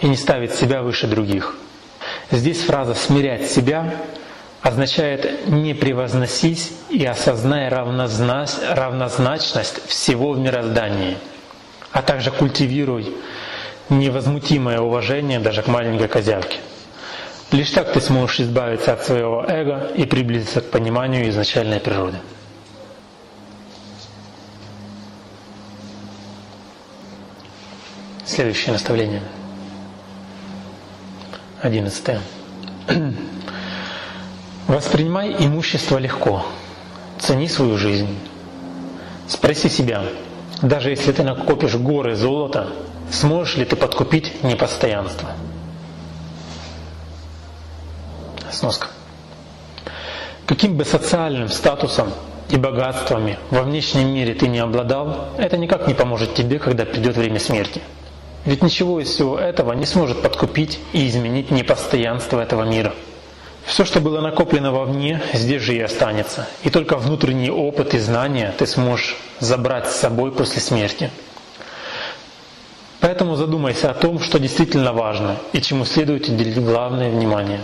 и не ставить себя выше других – Здесь фраза «смирять себя» означает «не превозносись и осознай равнозначность всего в мироздании», а также культивируй невозмутимое уважение даже к маленькой козявке. Лишь так ты сможешь избавиться от своего эго и приблизиться к пониманию изначальной природы. Следующее наставление – Одиннадцатое. Воспринимай имущество легко. Цени свою жизнь. Спроси себя, даже если ты накопишь горы золота, сможешь ли ты подкупить непостоянство? Сноска. Каким бы социальным статусом и богатствами во внешнем мире ты не обладал, это никак не поможет тебе, когда придет время смерти – ведь ничего из всего этого не сможет подкупить и изменить непостоянство этого мира. Все, что было накоплено вовне, здесь же и останется. И только внутренний опыт и знания ты сможешь забрать с собой после смерти. Поэтому задумайся о том, что действительно важно и чему следует уделить главное внимание.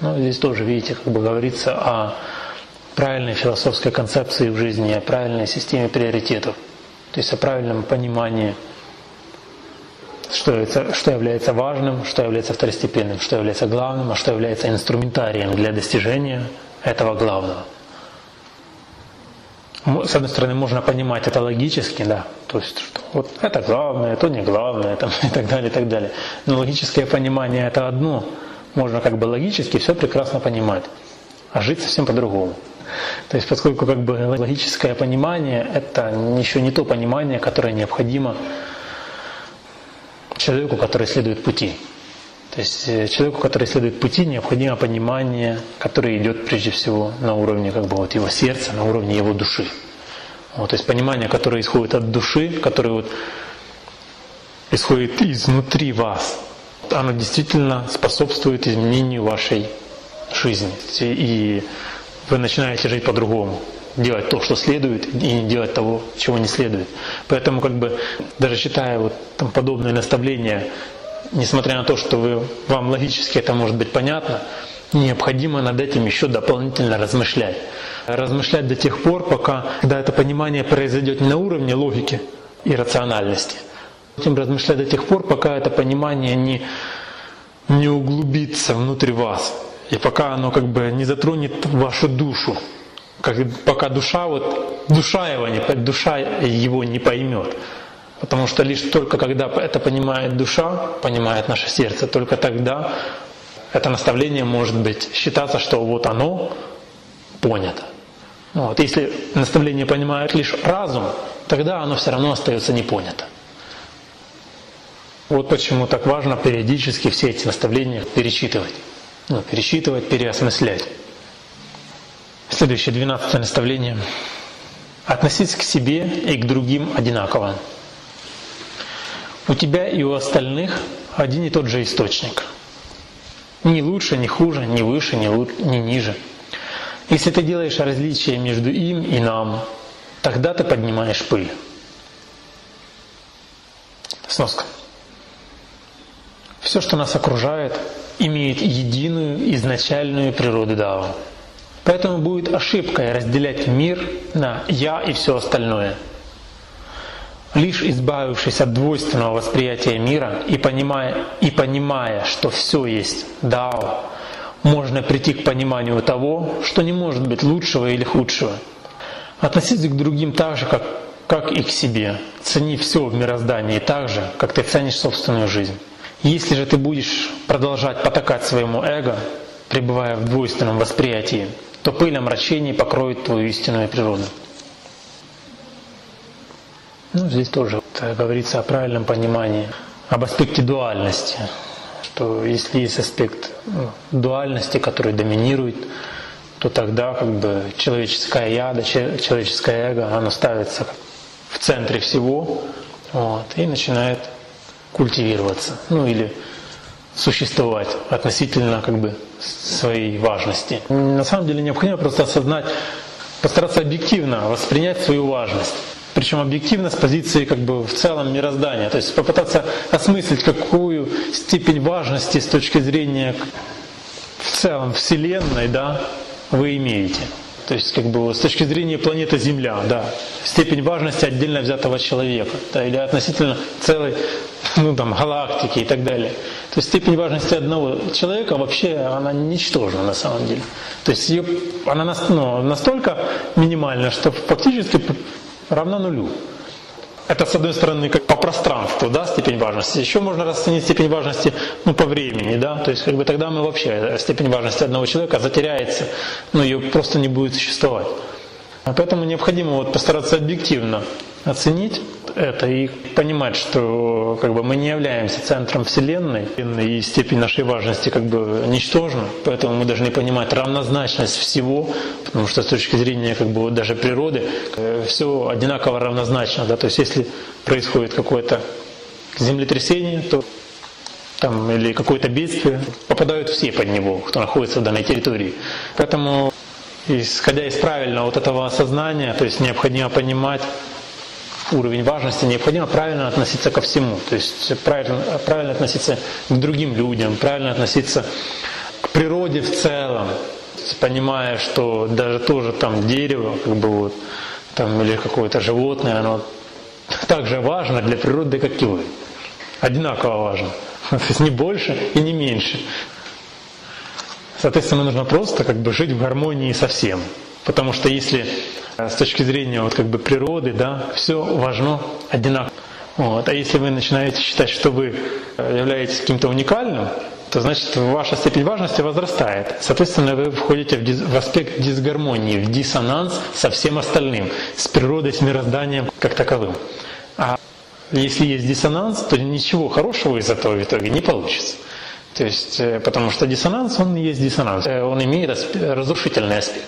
Ну, здесь тоже, видите, как бы говорится о правильной философской концепции в жизни, о правильной системе приоритетов, то есть о правильном понимании – что является, что является важным, что является второстепенным, что является главным, а что является инструментарием для достижения этого главного. С одной стороны, можно понимать это логически, да, то есть что вот это главное, это не главное, там, и так далее, и так далее. Но логическое понимание это одно, можно как бы логически все прекрасно понимать, а жить совсем по-другому. То есть поскольку как бы логическое понимание это еще не то понимание, которое необходимо человеку, который следует пути. То есть э, человеку, который следует пути, необходимо понимание, которое идет прежде всего на уровне как бы, вот его сердца, на уровне его души. Вот, то есть понимание, которое исходит от души, которое вот исходит изнутри вас, оно действительно способствует изменению вашей жизни. И вы начинаете жить по-другому делать то, что следует, и не делать того, чего не следует. Поэтому как бы даже читая вот там подобные наставления, несмотря на то, что вы, вам логически это может быть понятно, необходимо над этим еще дополнительно размышлять. Размышлять до тех пор, пока когда это понимание произойдет не на уровне логики и рациональности. Этим размышлять до тех пор, пока это понимание не не углубится внутрь вас, и пока оно как бы не затронет вашу душу, как, пока душа вот душа его не душа его не поймет, потому что лишь только когда это понимает душа, понимает наше сердце, только тогда это наставление может быть считаться, что вот оно понято. Вот. Если наставление понимает лишь разум, тогда оно все равно остается не понято. Вот почему так важно периодически все эти наставления перечитывать. Ну, пересчитывать, переосмыслять. Следующее, двенадцатое наставление. Относиться к себе и к другим одинаково. У тебя и у остальных один и тот же источник. Ни лучше, ни хуже, ни выше, ни, лучше, ни ниже. Если ты делаешь различие между им и нам, тогда ты поднимаешь пыль. Сноска. Все, что нас окружает, имеет единую изначальную природу Дао. Поэтому будет ошибкой разделять мир на «я» и все остальное. Лишь избавившись от двойственного восприятия мира и понимая, и понимая, что все есть Дао, можно прийти к пониманию того, что не может быть лучшего или худшего. Относиться к другим так же, как, как и к себе. Цени все в мироздании так же, как ты ценишь собственную жизнь. Если же ты будешь продолжать потакать своему эго, пребывая в двойственном восприятии, то пыль омрачений покроет твою истинную природу. Ну, здесь тоже говорится о правильном понимании, об аспекте дуальности, что если есть аспект ну, дуальности, который доминирует, то тогда как бы человеческое яда, человеческое эго, оно ставится в центре всего вот, и начинает культивироваться, ну или существовать относительно как бы своей важности. На самом деле необходимо просто осознать, постараться объективно воспринять свою важность. Причем объективно с позиции как бы в целом мироздания. То есть попытаться осмыслить, какую степень важности с точки зрения в целом Вселенной да, вы имеете. То есть, как бы с точки зрения планеты Земля, да, степень важности отдельно взятого человека, да, или относительно целой ну, там, галактики и так далее. То есть степень важности одного человека вообще она ничтожна на самом деле. То есть ее, она ну, настолько минимальна, что фактически равна нулю. Это, с одной стороны, как по пространству, да, степень важности. Еще можно расценить степень важности ну, по времени, да, то есть как бы тогда мы вообще, э, степень важности одного человека затеряется, но ее просто не будет существовать. Поэтому необходимо вот постараться объективно оценить это и понимать, что как бы, мы не являемся центром Вселенной, и степень нашей важности как бы ничтожна, поэтому мы должны понимать равнозначность всего, потому что с точки зрения как бы, даже природы э, все одинаково равнозначно. Да? То есть если происходит какое-то землетрясение, то там, или какое-то бедствие, попадают все под него, кто находится в данной территории. Поэтому, исходя из правильного вот этого осознания, то есть необходимо понимать, уровень важности, необходимо правильно относиться ко всему. То есть правильно, правильно относиться к другим людям, правильно относиться к природе в целом, понимая, что даже тоже там дерево, как бы вот, там, или какое-то животное, оно также важно для природы, как и вы. Одинаково важно. То есть не больше и не меньше. Соответственно, нужно просто как бы жить в гармонии со всем. Потому что если с точки зрения вот как бы природы, да, все важно одинаково. Вот. А если вы начинаете считать, что вы являетесь каким-то уникальным, то значит ваша степень важности возрастает. Соответственно, вы входите в, дис, в аспект дисгармонии, в диссонанс со всем остальным, с природой, с мирозданием как таковым. А если есть диссонанс, то ничего хорошего из этого в итоге не получится. То есть, э, потому что диссонанс, он и есть диссонанс. Э, он имеет разрушительный аспект.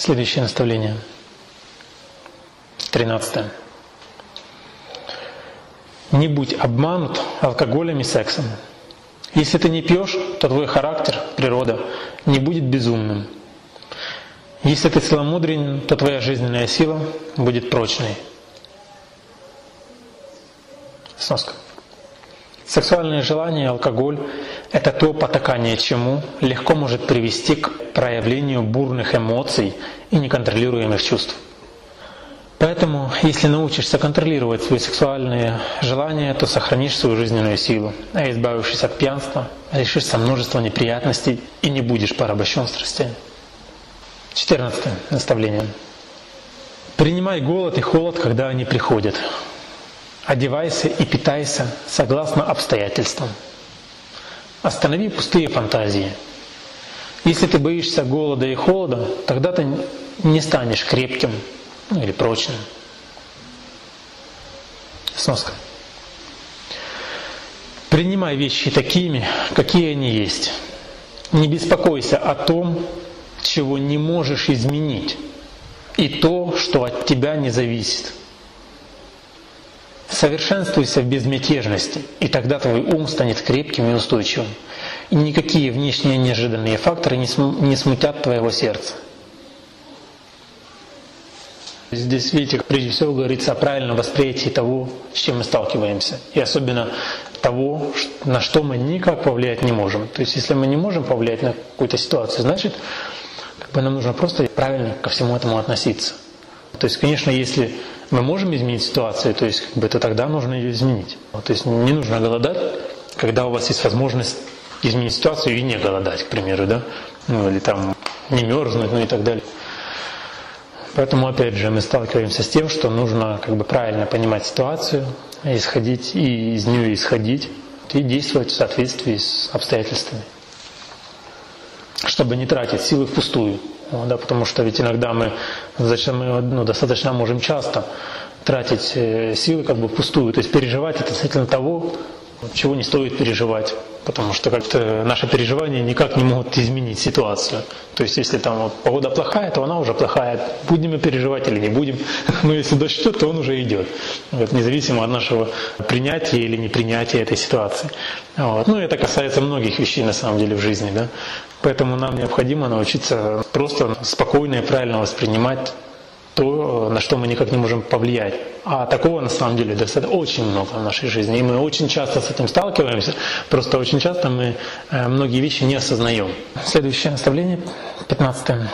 Следующее наставление. Тринадцатое. Не будь обманут алкоголем и сексом. Если ты не пьешь, то твой характер, природа не будет безумным. Если ты целомудрен, то твоя жизненная сила будет прочной. Сноска. Сексуальные желания и алкоголь – это то потакание чему легко может привести к проявлению бурных эмоций и неконтролируемых чувств. Поэтому, если научишься контролировать свои сексуальные желания, то сохранишь свою жизненную силу, а избавившись от пьянства, решишься множества неприятностей и не будешь порабощен страстями. Четырнадцатое наставление. Принимай голод и холод, когда они приходят. Одевайся и питайся согласно обстоятельствам. Останови пустые фантазии. Если ты боишься голода и холода, тогда ты не станешь крепким, или прочным. Сноска. Принимай вещи такими, какие они есть. Не беспокойся о том, чего не можешь изменить, и то, что от тебя не зависит. Совершенствуйся в безмятежности, и тогда твой ум станет крепким и устойчивым. И никакие внешние неожиданные факторы не смутят твоего сердца. Здесь, видите, прежде всего говорится о правильном восприятии того, с чем мы сталкиваемся. И особенно того, на что мы никак повлиять не можем. То есть, если мы не можем повлиять на какую-то ситуацию, значит, как бы нам нужно просто правильно ко всему этому относиться. То есть, конечно, если мы можем изменить ситуацию, то есть, как бы, то тогда нужно ее изменить. То есть, не нужно голодать, когда у вас есть возможность изменить ситуацию и не голодать, к примеру, да, ну или там не мерзнуть, ну и так далее. Поэтому, опять же, мы сталкиваемся с тем, что нужно как бы правильно понимать ситуацию, исходить и из нее исходить, и действовать в соответствии с обстоятельствами, чтобы не тратить силы впустую. Да, потому что ведь иногда мы, мы ну, достаточно можем часто тратить э, силы как бы впустую, то есть переживать относительно того, чего не стоит переживать потому что как-то наши переживания никак не могут изменить ситуацию. То есть если там вот, погода плохая, то она уже плохая. Будем мы переживать или не будем. Но если дождь идет, то он уже идет. Вот, независимо от нашего принятия или непринятия этой ситуации. Вот. Ну, это касается многих вещей на самом деле в жизни. Да? Поэтому нам необходимо научиться просто спокойно и правильно воспринимать то, на что мы никак не можем повлиять. А такого на самом деле достаточно очень много в нашей жизни. И мы очень часто с этим сталкиваемся, просто очень часто мы э, многие вещи не осознаем. Следующее наставление, 15.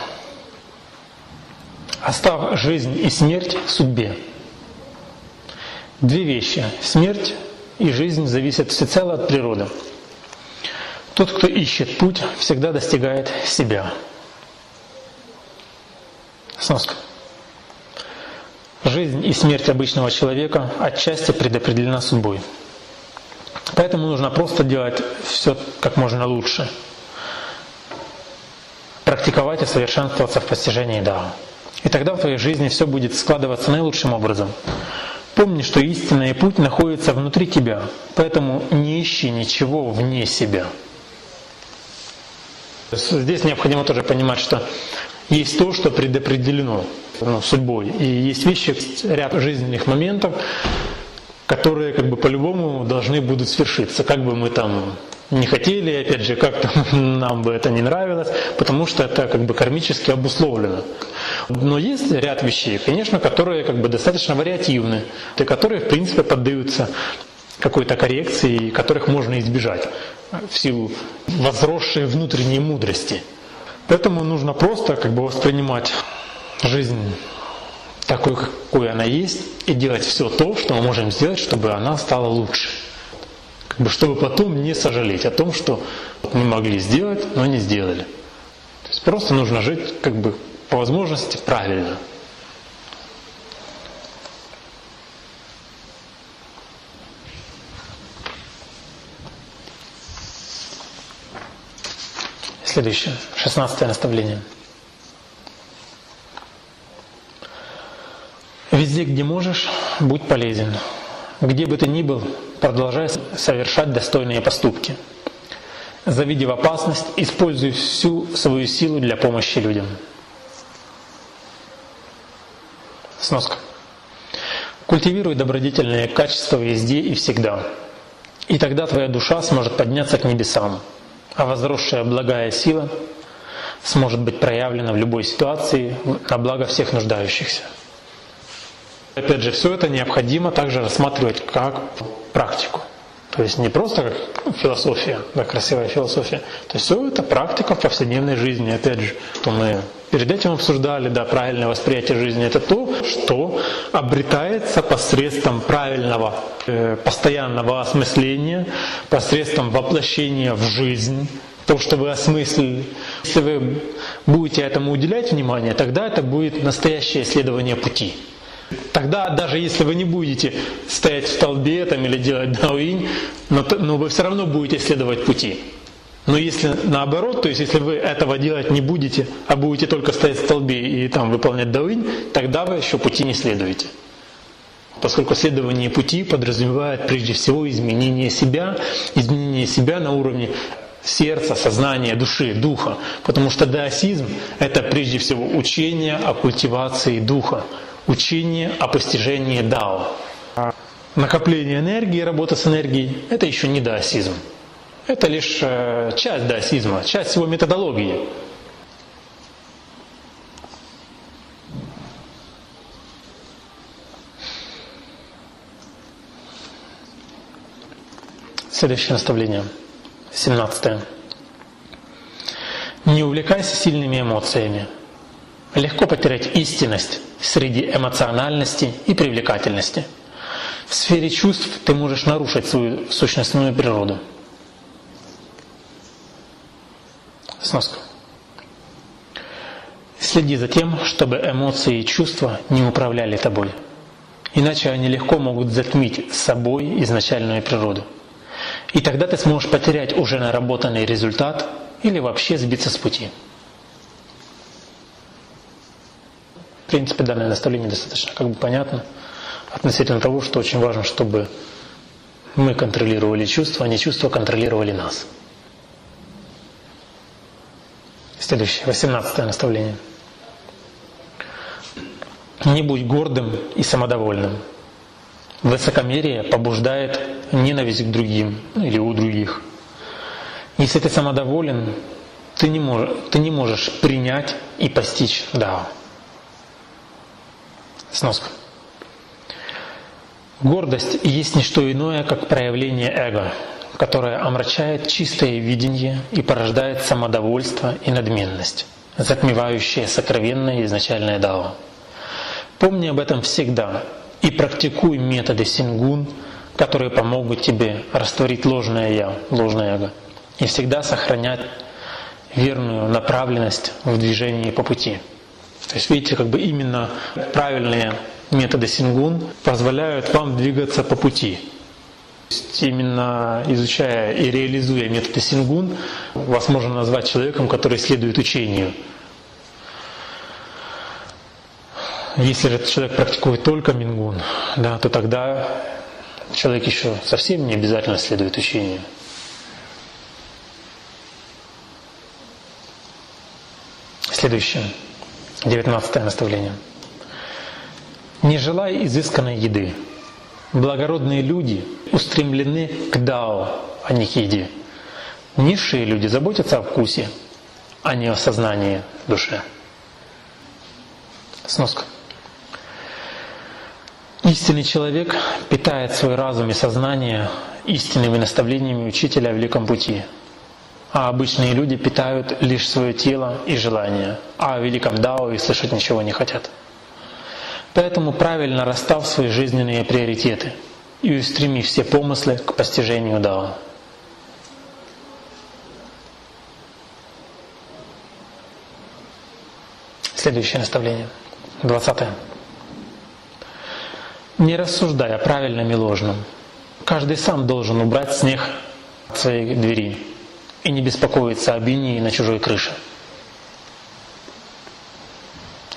Оставь жизнь и смерть судьбе. Две вещи. Смерть и жизнь зависят всецело от природы. Тот, кто ищет путь, всегда достигает себя. Сноска. Жизнь и смерть обычного человека отчасти предопределена судьбой. Поэтому нужно просто делать все как можно лучше. Практиковать и совершенствоваться в постижении Дао. И тогда в твоей жизни все будет складываться наилучшим образом. Помни, что истинный путь находится внутри тебя, поэтому не ищи ничего вне себя. Здесь необходимо тоже понимать, что есть то, что предопределено ну, судьбой. И есть вещи, ряд жизненных моментов, которые как бы по-любому должны будут свершиться. Как бы мы там не хотели, опять же, как-то нам бы это не нравилось, потому что это как бы кармически обусловлено. Но есть ряд вещей, конечно, которые как бы достаточно вариативны, и которые, в принципе, поддаются какой-то коррекции, которых можно избежать в силу возросшей внутренней мудрости. Поэтому нужно просто как бы воспринимать жизнь такой, какой она есть, и делать все то, что мы можем сделать, чтобы она стала лучше. Как бы, чтобы потом не сожалеть о том, что мы могли сделать, но не сделали. То есть просто нужно жить как бы по возможности правильно. Следующее, шестнадцатое наставление – Везде, где можешь, будь полезен. Где бы ты ни был, продолжай совершать достойные поступки. Завидев опасность, используй всю свою силу для помощи людям. Сноска. Культивируй добродетельные качества везде и всегда. И тогда твоя душа сможет подняться к небесам, а возросшая благая сила сможет быть проявлена в любой ситуации на благо всех нуждающихся. Опять же, все это необходимо также рассматривать как практику. То есть не просто как философия, да, красивая философия. То есть все это практика в повседневной жизни. Опять же, то мы перед этим обсуждали, да, правильное восприятие жизни. Это то, что обретается посредством правильного, э, постоянного осмысления, посредством воплощения в жизнь то, что вы осмыслили. Если вы будете этому уделять внимание, тогда это будет настоящее исследование пути. Тогда даже если вы не будете стоять в столбе там, или делать дауинь, но, но вы все равно будете исследовать пути. Но если наоборот, то есть если вы этого делать не будете, а будете только стоять в столбе и там выполнять дауинь, тогда вы еще пути не следуете. Поскольку следование пути подразумевает прежде всего изменение себя, изменение себя на уровне сердца, сознания, души, духа. Потому что даосизм – это прежде всего учение о культивации духа, учение о постижении дао. Накопление энергии, работа с энергией – это еще не даосизм. Это лишь э, часть даосизма, часть его методологии. Следующее наставление – 17. Не увлекайся сильными эмоциями. Легко потерять истинность среди эмоциональности и привлекательности. В сфере чувств ты можешь нарушить свою сущностную природу. Сноска. Следи за тем, чтобы эмоции и чувства не управляли тобой. Иначе они легко могут затмить собой изначальную природу. И тогда ты сможешь потерять уже наработанный результат или вообще сбиться с пути. В принципе, данное наставление достаточно как бы понятно относительно того, что очень важно, чтобы мы контролировали чувства, а не чувства контролировали нас. Следующее, 18 наставление. Не будь гордым и самодовольным. Высокомерие побуждает ненависть к другим или у других. Если ты самодоволен, ты не можешь, ты не можешь принять и постичь Дао. Сноска. Гордость есть не что иное, как проявление эго, которое омрачает чистое видение и порождает самодовольство и надменность, затмевающее сокровенное изначальное дао. Помни об этом всегда и практикуй методы сингун, которые помогут тебе растворить ложное «я», ложное эго, и всегда сохранять верную направленность в движении по пути. То есть, видите, как бы именно правильные методы сингун позволяют вам двигаться по пути. То есть именно изучая и реализуя методы сингун, вас можно назвать человеком, который следует учению. Если этот человек практикует только мингун, да, то тогда человек еще совсем не обязательно следует учению. Следующее, девятнадцатое наставление. Не желай изысканной еды. Благородные люди устремлены к дао, а не к еде. Низшие люди заботятся о вкусе, а не о сознании души. Сноска. Истинный человек питает свой разум и сознание истинными наставлениями учителя о великом пути. А обычные люди питают лишь свое тело и желания, а о великом Дао и слышать ничего не хотят. Поэтому правильно расстав свои жизненные приоритеты и устремив все помыслы к постижению Дао. Следующее наставление, двадцатое. Не рассуждая правильным и ложным. Каждый сам должен убрать снег от своей двери и не беспокоиться о бинии на чужой крыше.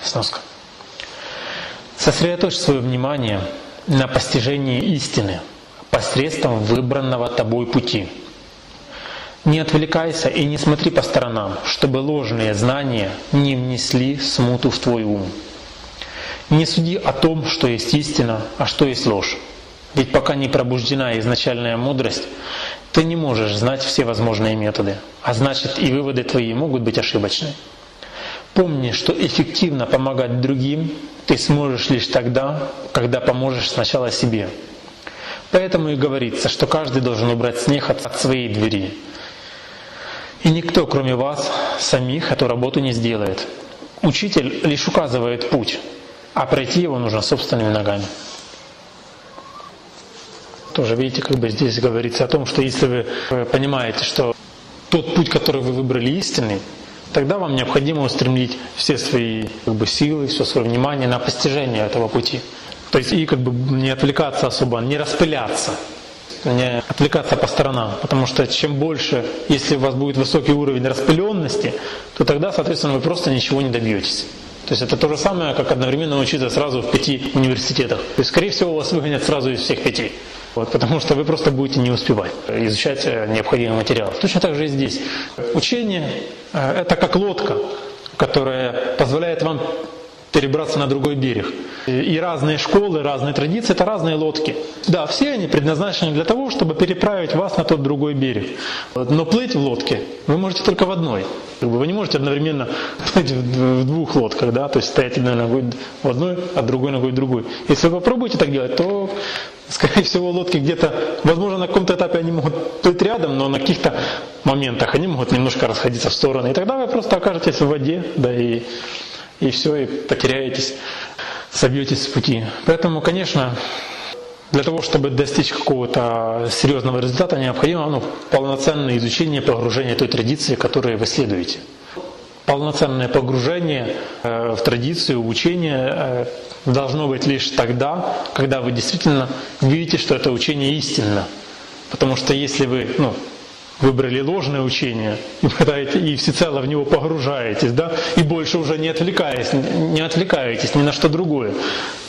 Сноска. Сосредоточь свое внимание на постижении истины посредством выбранного тобой пути. Не отвлекайся и не смотри по сторонам, чтобы ложные знания не внесли смуту в твой ум. Не суди о том, что есть истина, а что есть ложь. Ведь пока не пробуждена изначальная мудрость, ты не можешь знать все возможные методы, а значит и выводы твои могут быть ошибочны. Помни, что эффективно помогать другим ты сможешь лишь тогда, когда поможешь сначала себе. Поэтому и говорится, что каждый должен убрать снег от своей двери. И никто, кроме вас, самих, эту работу не сделает. Учитель лишь указывает путь, а пройти его нужно собственными ногами. Тоже видите, как бы здесь говорится о том, что если вы понимаете, что тот путь, который вы выбрали истинный, тогда вам необходимо устремить все свои как бы, силы, все свое внимание на постижение этого пути. То есть и как бы не отвлекаться особо, не распыляться, не отвлекаться по сторонам. Потому что чем больше, если у вас будет высокий уровень распыленности, то тогда, соответственно, вы просто ничего не добьетесь. То есть это то же самое, как одновременно учиться сразу в пяти университетах. То есть, скорее всего, вас выгонят сразу из всех пяти. Вот, потому что вы просто будете не успевать изучать э, необходимый материал. Точно так же и здесь. Учение э, – это как лодка, которая позволяет вам перебраться на другой берег. И разные школы, разные традиции – это разные лодки. Да, все они предназначены для того, чтобы переправить вас на тот другой берег. Но плыть в лодке вы можете только в одной. Вы не можете одновременно плыть в двух лодках, да, то есть стоять одной ногой в одной, а другой ногой в другой. Если вы попробуете так делать, то, скорее всего, лодки где-то, возможно, на каком-то этапе они могут плыть рядом, но на каких-то моментах они могут немножко расходиться в стороны. И тогда вы просто окажетесь в воде, да, и и все, и потеряетесь, собьетесь с пути. Поэтому, конечно, для того, чтобы достичь какого-то серьезного результата, необходимо ну, полноценное изучение, погружение той традиции, которой вы следуете. Полноценное погружение э, в традицию, в учение э, должно быть лишь тогда, когда вы действительно видите, что это учение истинно. Потому что если вы ну, выбрали ложное учение и, пытаете, и всецело в него погружаетесь, да, и больше уже не отвлекаясь, не отвлекаетесь ни на что другое,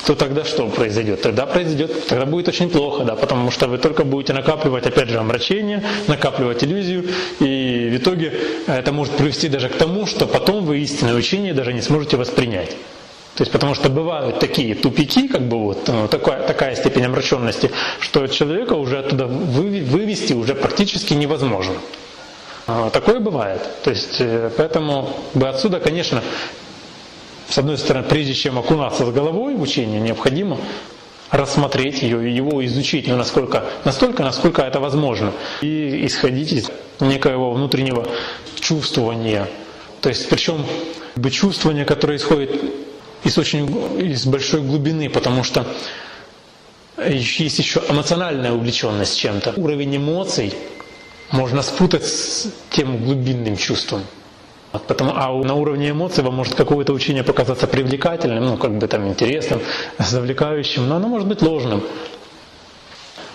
то тогда что произойдет? Тогда произойдет, тогда будет очень плохо, да, потому что вы только будете накапливать, опять же, омрачение, накапливать иллюзию, и в итоге это может привести даже к тому, что потом вы истинное учение даже не сможете воспринять. То есть потому что бывают такие тупики, как бы вот ну, такая, такая степень омраченности, что человека уже оттуда вывести уже практически невозможно. А, такое бывает. То есть э, поэтому бы отсюда, конечно, с одной стороны, прежде чем окунаться с головой в учение, необходимо рассмотреть ее, его изучить ну, насколько, настолько, насколько это возможно. И исходить из некоего внутреннего чувствования. То есть причем бы чувствование, которое исходит из очень из большой глубины, потому что есть еще эмоциональная увлеченность чем-то. Уровень эмоций можно спутать с тем глубинным чувством. Потому, а на уровне эмоций вам может какое-то учение показаться привлекательным, ну как бы там интересным, завлекающим, но оно может быть ложным.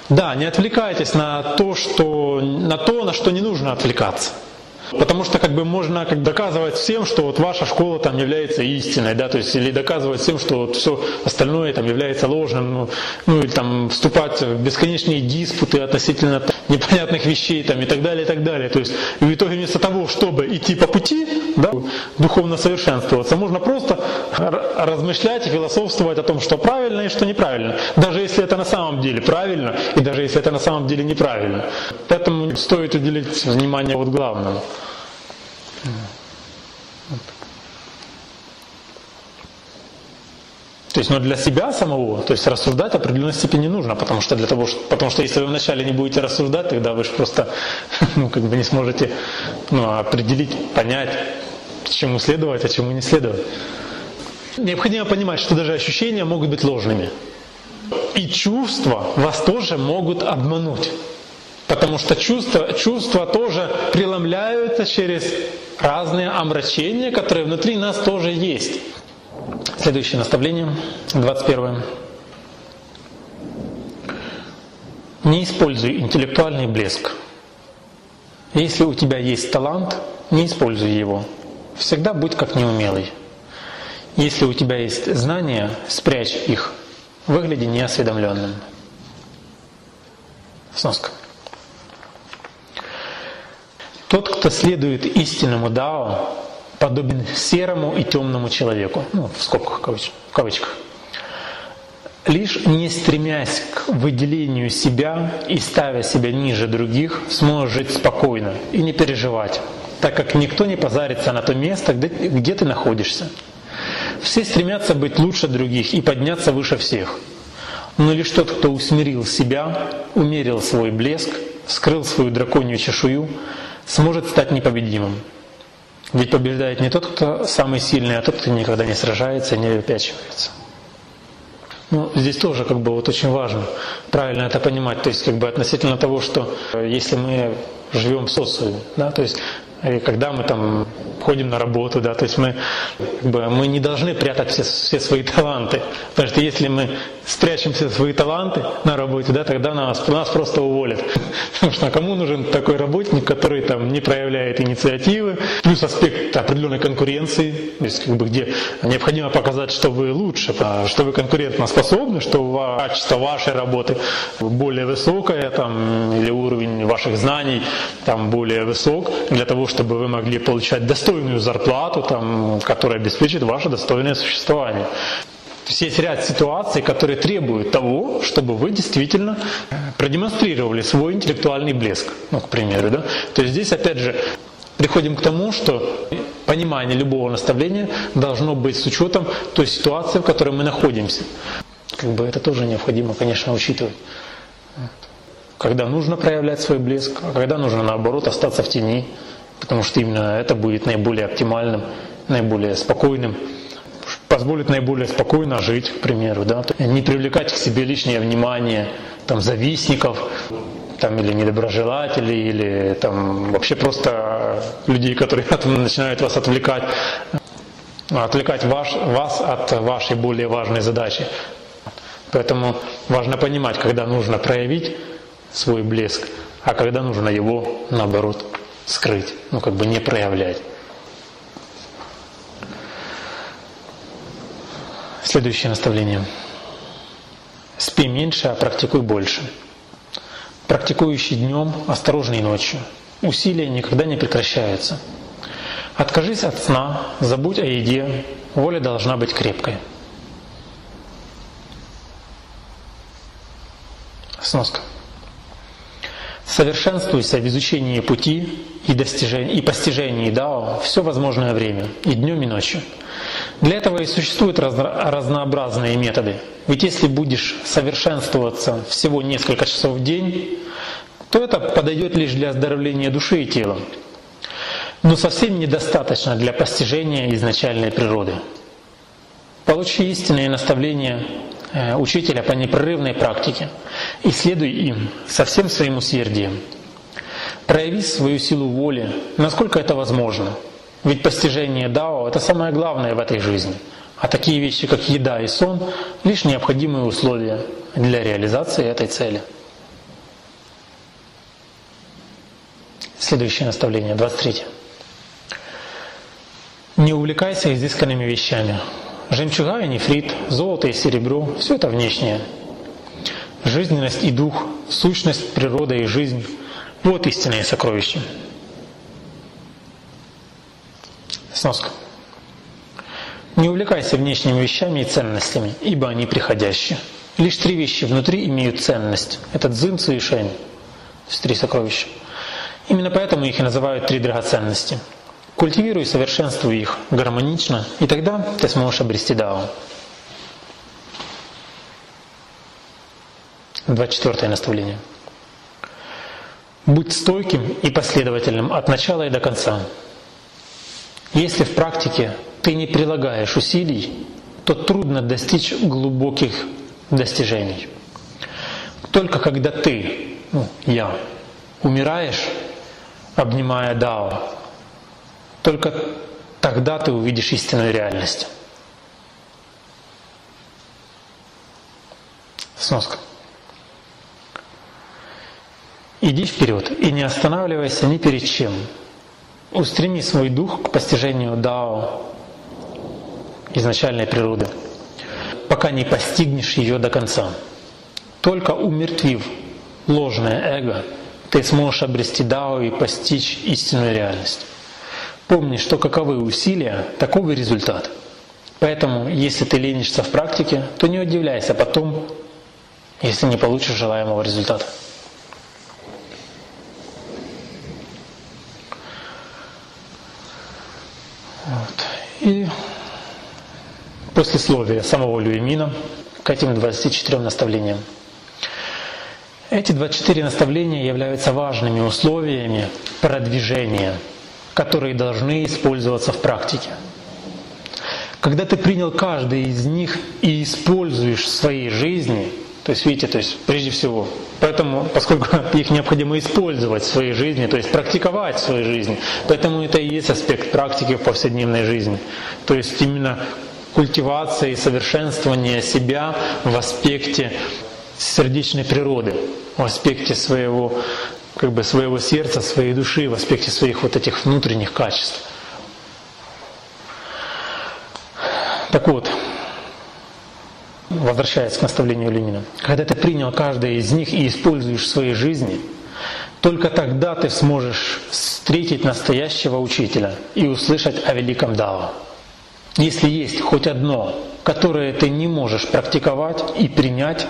Да, не отвлекайтесь на то, что, на то, на что не нужно отвлекаться. Потому что как бы можно как доказывать всем, что вот ваша школа там является истиной, да, то есть или доказывать всем, что вот все остальное там является ложным, ну, ну или там вступать в бесконечные диспуты относительно непонятных вещей там и так далее, и так далее. То есть в итоге вместо того, чтобы идти по пути, да, духовно совершенствоваться, можно просто размышлять и философствовать о том, что правильно и что неправильно. Даже если это на самом деле правильно, и даже если это на самом деле неправильно. Поэтому стоит уделить внимание вот главному. То есть, но для себя самого, то есть рассуждать в определенной степени нужно, потому что для того, что, потому что если вы вначале не будете рассуждать, тогда вы же просто, ну, как бы не сможете, ну, определить, понять, чему следовать, а чему не следовать. Необходимо понимать, что даже ощущения могут быть ложными. И чувства вас тоже могут обмануть. Потому что чувства, чувства тоже преломляются через разные омрачения, которые внутри нас тоже есть. Следующее наставление, 21. Не используй интеллектуальный блеск. Если у тебя есть талант, не используй его. Всегда будь как неумелый. Если у тебя есть знания, спрячь их. Выгляди неосведомленным. Сноска. Тот, кто следует истинному Дао, подобен серому и темному человеку, ну, в скобках, в кавычках. Лишь не стремясь к выделению себя и ставя себя ниже других, сможешь жить спокойно и не переживать, так как никто не позарится на то место, где, где ты находишься. Все стремятся быть лучше других и подняться выше всех. Но лишь тот, кто усмирил себя, умерил свой блеск, скрыл свою драконью чешую, сможет стать непобедимым. Ведь побеждает не тот, кто самый сильный, а тот, кто никогда не сражается и не выпячивается. Ну, здесь тоже как бы вот очень важно правильно это понимать, то есть как бы относительно того, что э, если мы живем в социуме, да, то есть и когда мы там ходим на работу, да, то есть мы, как бы, мы не должны прятать все, все свои таланты. Потому что если мы спрячем все свои таланты на работе, да, тогда нас, нас просто уволят. Потому что кому нужен такой работник, который там не проявляет инициативы, плюс аспект определенной конкуренции, то есть как бы, где необходимо показать, что вы лучше, а что вы конкурентно способны, что качество вашей работы более высокое, там, или уровень ваших знаний там более высок, для того, чтобы вы могли получать достойную зарплату, там, которая обеспечит ваше достойное существование. То есть есть ряд ситуаций, которые требуют того, чтобы вы действительно продемонстрировали свой интеллектуальный блеск, ну, к примеру. Да? То есть здесь, опять же, приходим к тому, что понимание любого наставления должно быть с учетом той ситуации, в которой мы находимся. Как бы это тоже необходимо, конечно, учитывать. Когда нужно проявлять свой блеск, а когда нужно, наоборот, остаться в тени потому что именно это будет наиболее оптимальным, наиболее спокойным, позволит наиболее спокойно жить, к примеру, да, не привлекать к себе лишнее внимание там, завистников, там, или недоброжелателей, или там, вообще просто людей, которые начинают вас отвлекать, отвлекать ваш, вас от вашей более важной задачи. Поэтому важно понимать, когда нужно проявить свой блеск, а когда нужно его, наоборот, скрыть, ну как бы не проявлять. Следующее наставление. Спи меньше, а практикуй больше. Практикующий днем, осторожный ночью. Усилия никогда не прекращаются. Откажись от сна, забудь о еде, воля должна быть крепкой. Сноска. Совершенствуйся в изучении пути и, достижении, и постижении Дао все возможное время, и днем, и ночью. Для этого и существуют разнообразные методы. Ведь если будешь совершенствоваться всего несколько часов в день, то это подойдет лишь для оздоровления души и тела. Но совсем недостаточно для постижения изначальной природы. Получи истинные наставления Э, учителя по непрерывной практике и следуй им со всем своим усердием. Прояви свою силу воли, насколько это возможно. Ведь постижение Дао – это самое главное в этой жизни. А такие вещи, как еда и сон – лишь необходимые условия для реализации этой цели. Следующее наставление, 23. Не увлекайся изысканными вещами, Жемчуга и нефрит, золото и серебро – все это внешнее. Жизненность и дух, сущность, природа и жизнь – вот истинные сокровища. Сноска. Не увлекайся внешними вещами и ценностями, ибо они приходящие. Лишь три вещи внутри имеют ценность. Это дзин, ци и шень. То есть три сокровища. Именно поэтому их и называют три драгоценности – Культивируй и совершенствуй их гармонично, и тогда ты сможешь обрести Дао. 24 наставление. Будь стойким и последовательным от начала и до конца. Если в практике ты не прилагаешь усилий, то трудно достичь глубоких достижений. Только когда ты, ну, я, умираешь, обнимая Дао, только тогда ты увидишь истинную реальность. Сноска. Иди вперед и не останавливайся ни перед чем. Устреми свой дух к постижению Дао, изначальной природы, пока не постигнешь ее до конца. Только умертвив ложное эго, ты сможешь обрести Дао и постичь истинную реальность. Помни, что каковы усилия, таков и результат. Поэтому, если ты ленишься в практике, то не удивляйся потом, если не получишь желаемого результата. Вот. И послесловие самого Люемина к этим 24 наставлениям. Эти 24 наставления являются важными условиями продвижения, которые должны использоваться в практике. Когда ты принял каждый из них и используешь в своей жизни, то есть, видите, то есть прежде всего, поэтому, поскольку их необходимо использовать в своей жизни, то есть практиковать в своей жизни, поэтому это и есть аспект практики в повседневной жизни. То есть именно культивация и совершенствование себя в аспекте сердечной природы, в аспекте своего, как бы своего сердца, своей души, в аспекте своих вот этих внутренних качеств. Так вот, возвращаясь к наставлению Ленина, когда ты принял каждое из них и используешь в своей жизни, только тогда ты сможешь встретить настоящего учителя и услышать о великом Дао. Если есть хоть одно, которое ты не можешь практиковать и принять,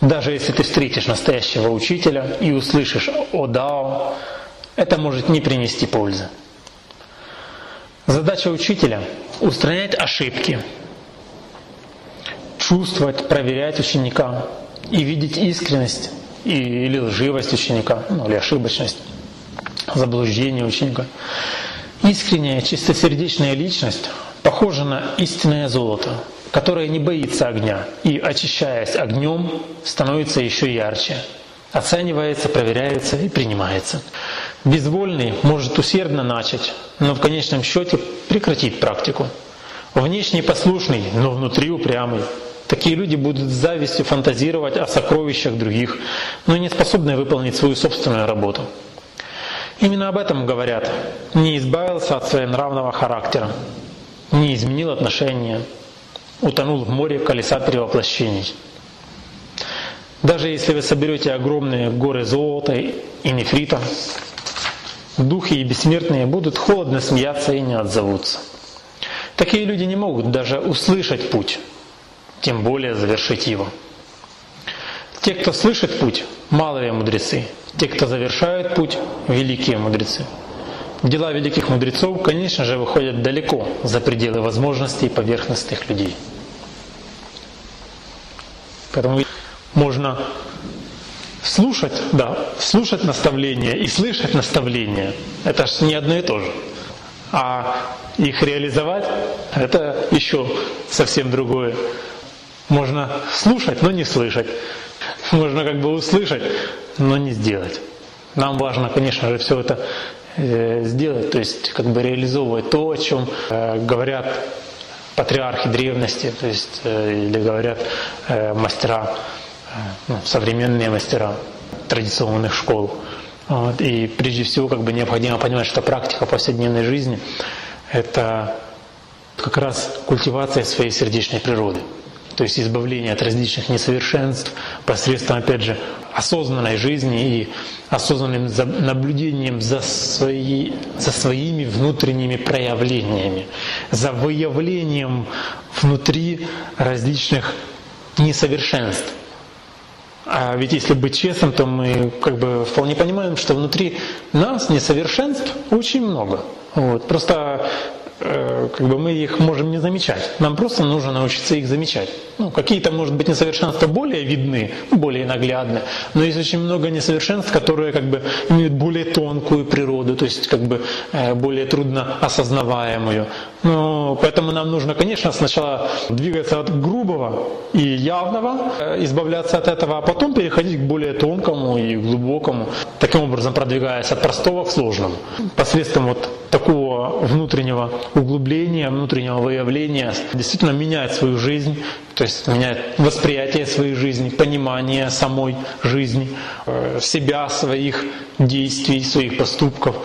даже если ты встретишь настоящего учителя и услышишь о Дао, это может не принести пользы. Задача учителя – устранять ошибки, чувствовать, проверять ученика и видеть искренность или лживость ученика, ну или ошибочность, заблуждение ученика. Искренняя, чистосердечная личность похожа на истинное золото, которое не боится огня и, очищаясь огнем, становится еще ярче, оценивается, проверяется и принимается. Безвольный может усердно начать, но в конечном счете прекратить практику. Внешне послушный, но внутри упрямый. Такие люди будут с завистью фантазировать о сокровищах других, но не способны выполнить свою собственную работу. Именно об этом говорят. Не избавился от своего нравного характера, не изменил отношения, утонул в море колеса перевоплощений. Даже если вы соберете огромные горы золота и нефрита, духи и бессмертные будут холодно смеяться и не отзовутся. Такие люди не могут даже услышать путь, тем более завершить его. Те, кто слышит путь, малые мудрецы. Те, кто завершают путь, великие мудрецы. Дела великих мудрецов, конечно же, выходят далеко за пределы возможностей поверхностных людей. Поэтому можно слушать, да, слушать наставления и слышать наставления. Это же не одно и то же. А их реализовать – это еще совсем другое. Можно слушать, но не слышать. Можно как бы услышать, но не сделать. Нам важно, конечно же, все это Э, сделать, то есть как бы реализовывать то, о чем э, говорят патриархи древности, то есть э, или говорят мастера, ну, современные мастера традиционных школ. Вот. И прежде всего как бы необходимо понимать, что практика повседневной жизни – это как раз культивация своей сердечной природы. То есть избавление от различных несовершенств посредством, опять же, осознанной жизни и осознанным наблюдением за, свои, за своими внутренними проявлениями, за выявлением внутри различных несовершенств. А ведь если быть честным, то мы как бы вполне понимаем, что внутри нас несовершенств очень много. Вот. Просто как бы мы их можем не замечать. Нам просто нужно научиться их замечать. Ну, какие-то, может быть, несовершенства более видны, более наглядны, но есть очень много несовершенств, которые как бы имеют более тонкую природу, то есть как бы э, более трудно осознаваемую. Ну, поэтому нам нужно, конечно, сначала двигаться от грубого и явного, э, избавляться от этого, а потом переходить к более тонкому и глубокому, таким образом продвигаясь от простого к сложному. Посредством вот такого внутреннего углубления, внутреннего выявления действительно менять свою жизнь, то есть менять восприятие своей жизни, понимание самой жизни, э, себя, своих действий, своих поступков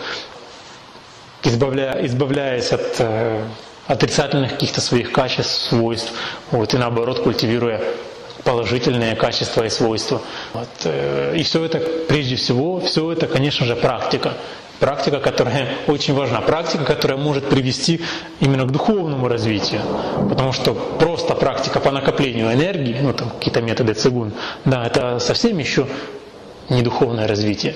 избавляя, избавляясь от э, отрицательных каких-то своих качеств, свойств, вот, и наоборот культивируя положительные качества и свойства. Вот, э, и все это, прежде всего, все это, конечно же, практика. Практика, которая очень важна. Практика, которая может привести именно к духовному развитию. Потому что просто практика по накоплению энергии, ну там какие-то методы цигун, да, это совсем еще не духовное развитие.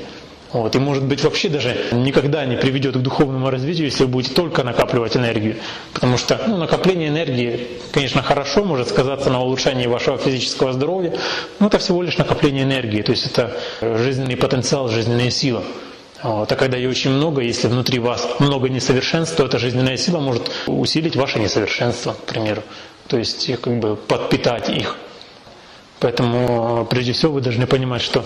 Вот. И может быть вообще даже никогда не приведет к духовному развитию, если вы будете только накапливать энергию. Потому что ну, накопление энергии, конечно, хорошо, может сказаться на улучшении вашего физического здоровья, но это всего лишь накопление энергии. То есть это жизненный потенциал, жизненная сила. Вот. А когда ее очень много, если внутри вас много несовершенств, то эта жизненная сила может усилить ваше несовершенство, к примеру. То есть как бы подпитать их. Поэтому прежде всего вы должны понимать, что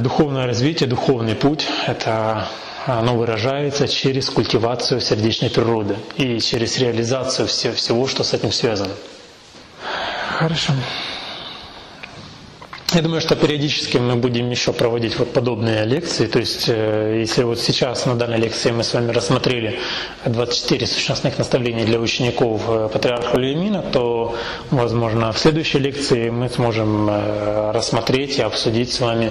духовное развитие, духовный путь – это оно выражается через культивацию сердечной природы и через реализацию всего, что с этим связано. Хорошо. Я думаю, что периодически мы будем еще проводить вот подобные лекции. То есть, э, если вот сейчас на данной лекции мы с вами рассмотрели 24 сущностных наставления для учеников э, патриарха Леемина, то, возможно, в следующей лекции мы сможем э, рассмотреть и обсудить с вами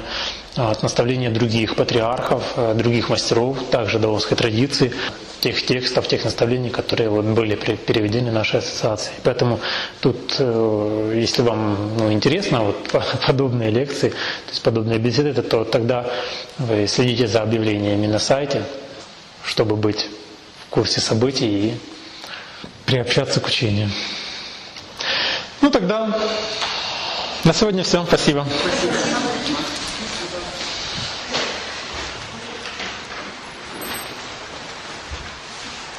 наставления других патриархов, других мастеров, также даосской традиции, тех текстов, тех наставлений, которые вот были переведены нашей ассоциацией. Поэтому тут, э, если вам ну, интересно вот, подобные лекции, то есть подобные беседы, то тогда вы следите за объявлениями на сайте, чтобы быть в курсе событий и приобщаться к учению. Ну тогда на сегодня все. Спасибо. Спасибо.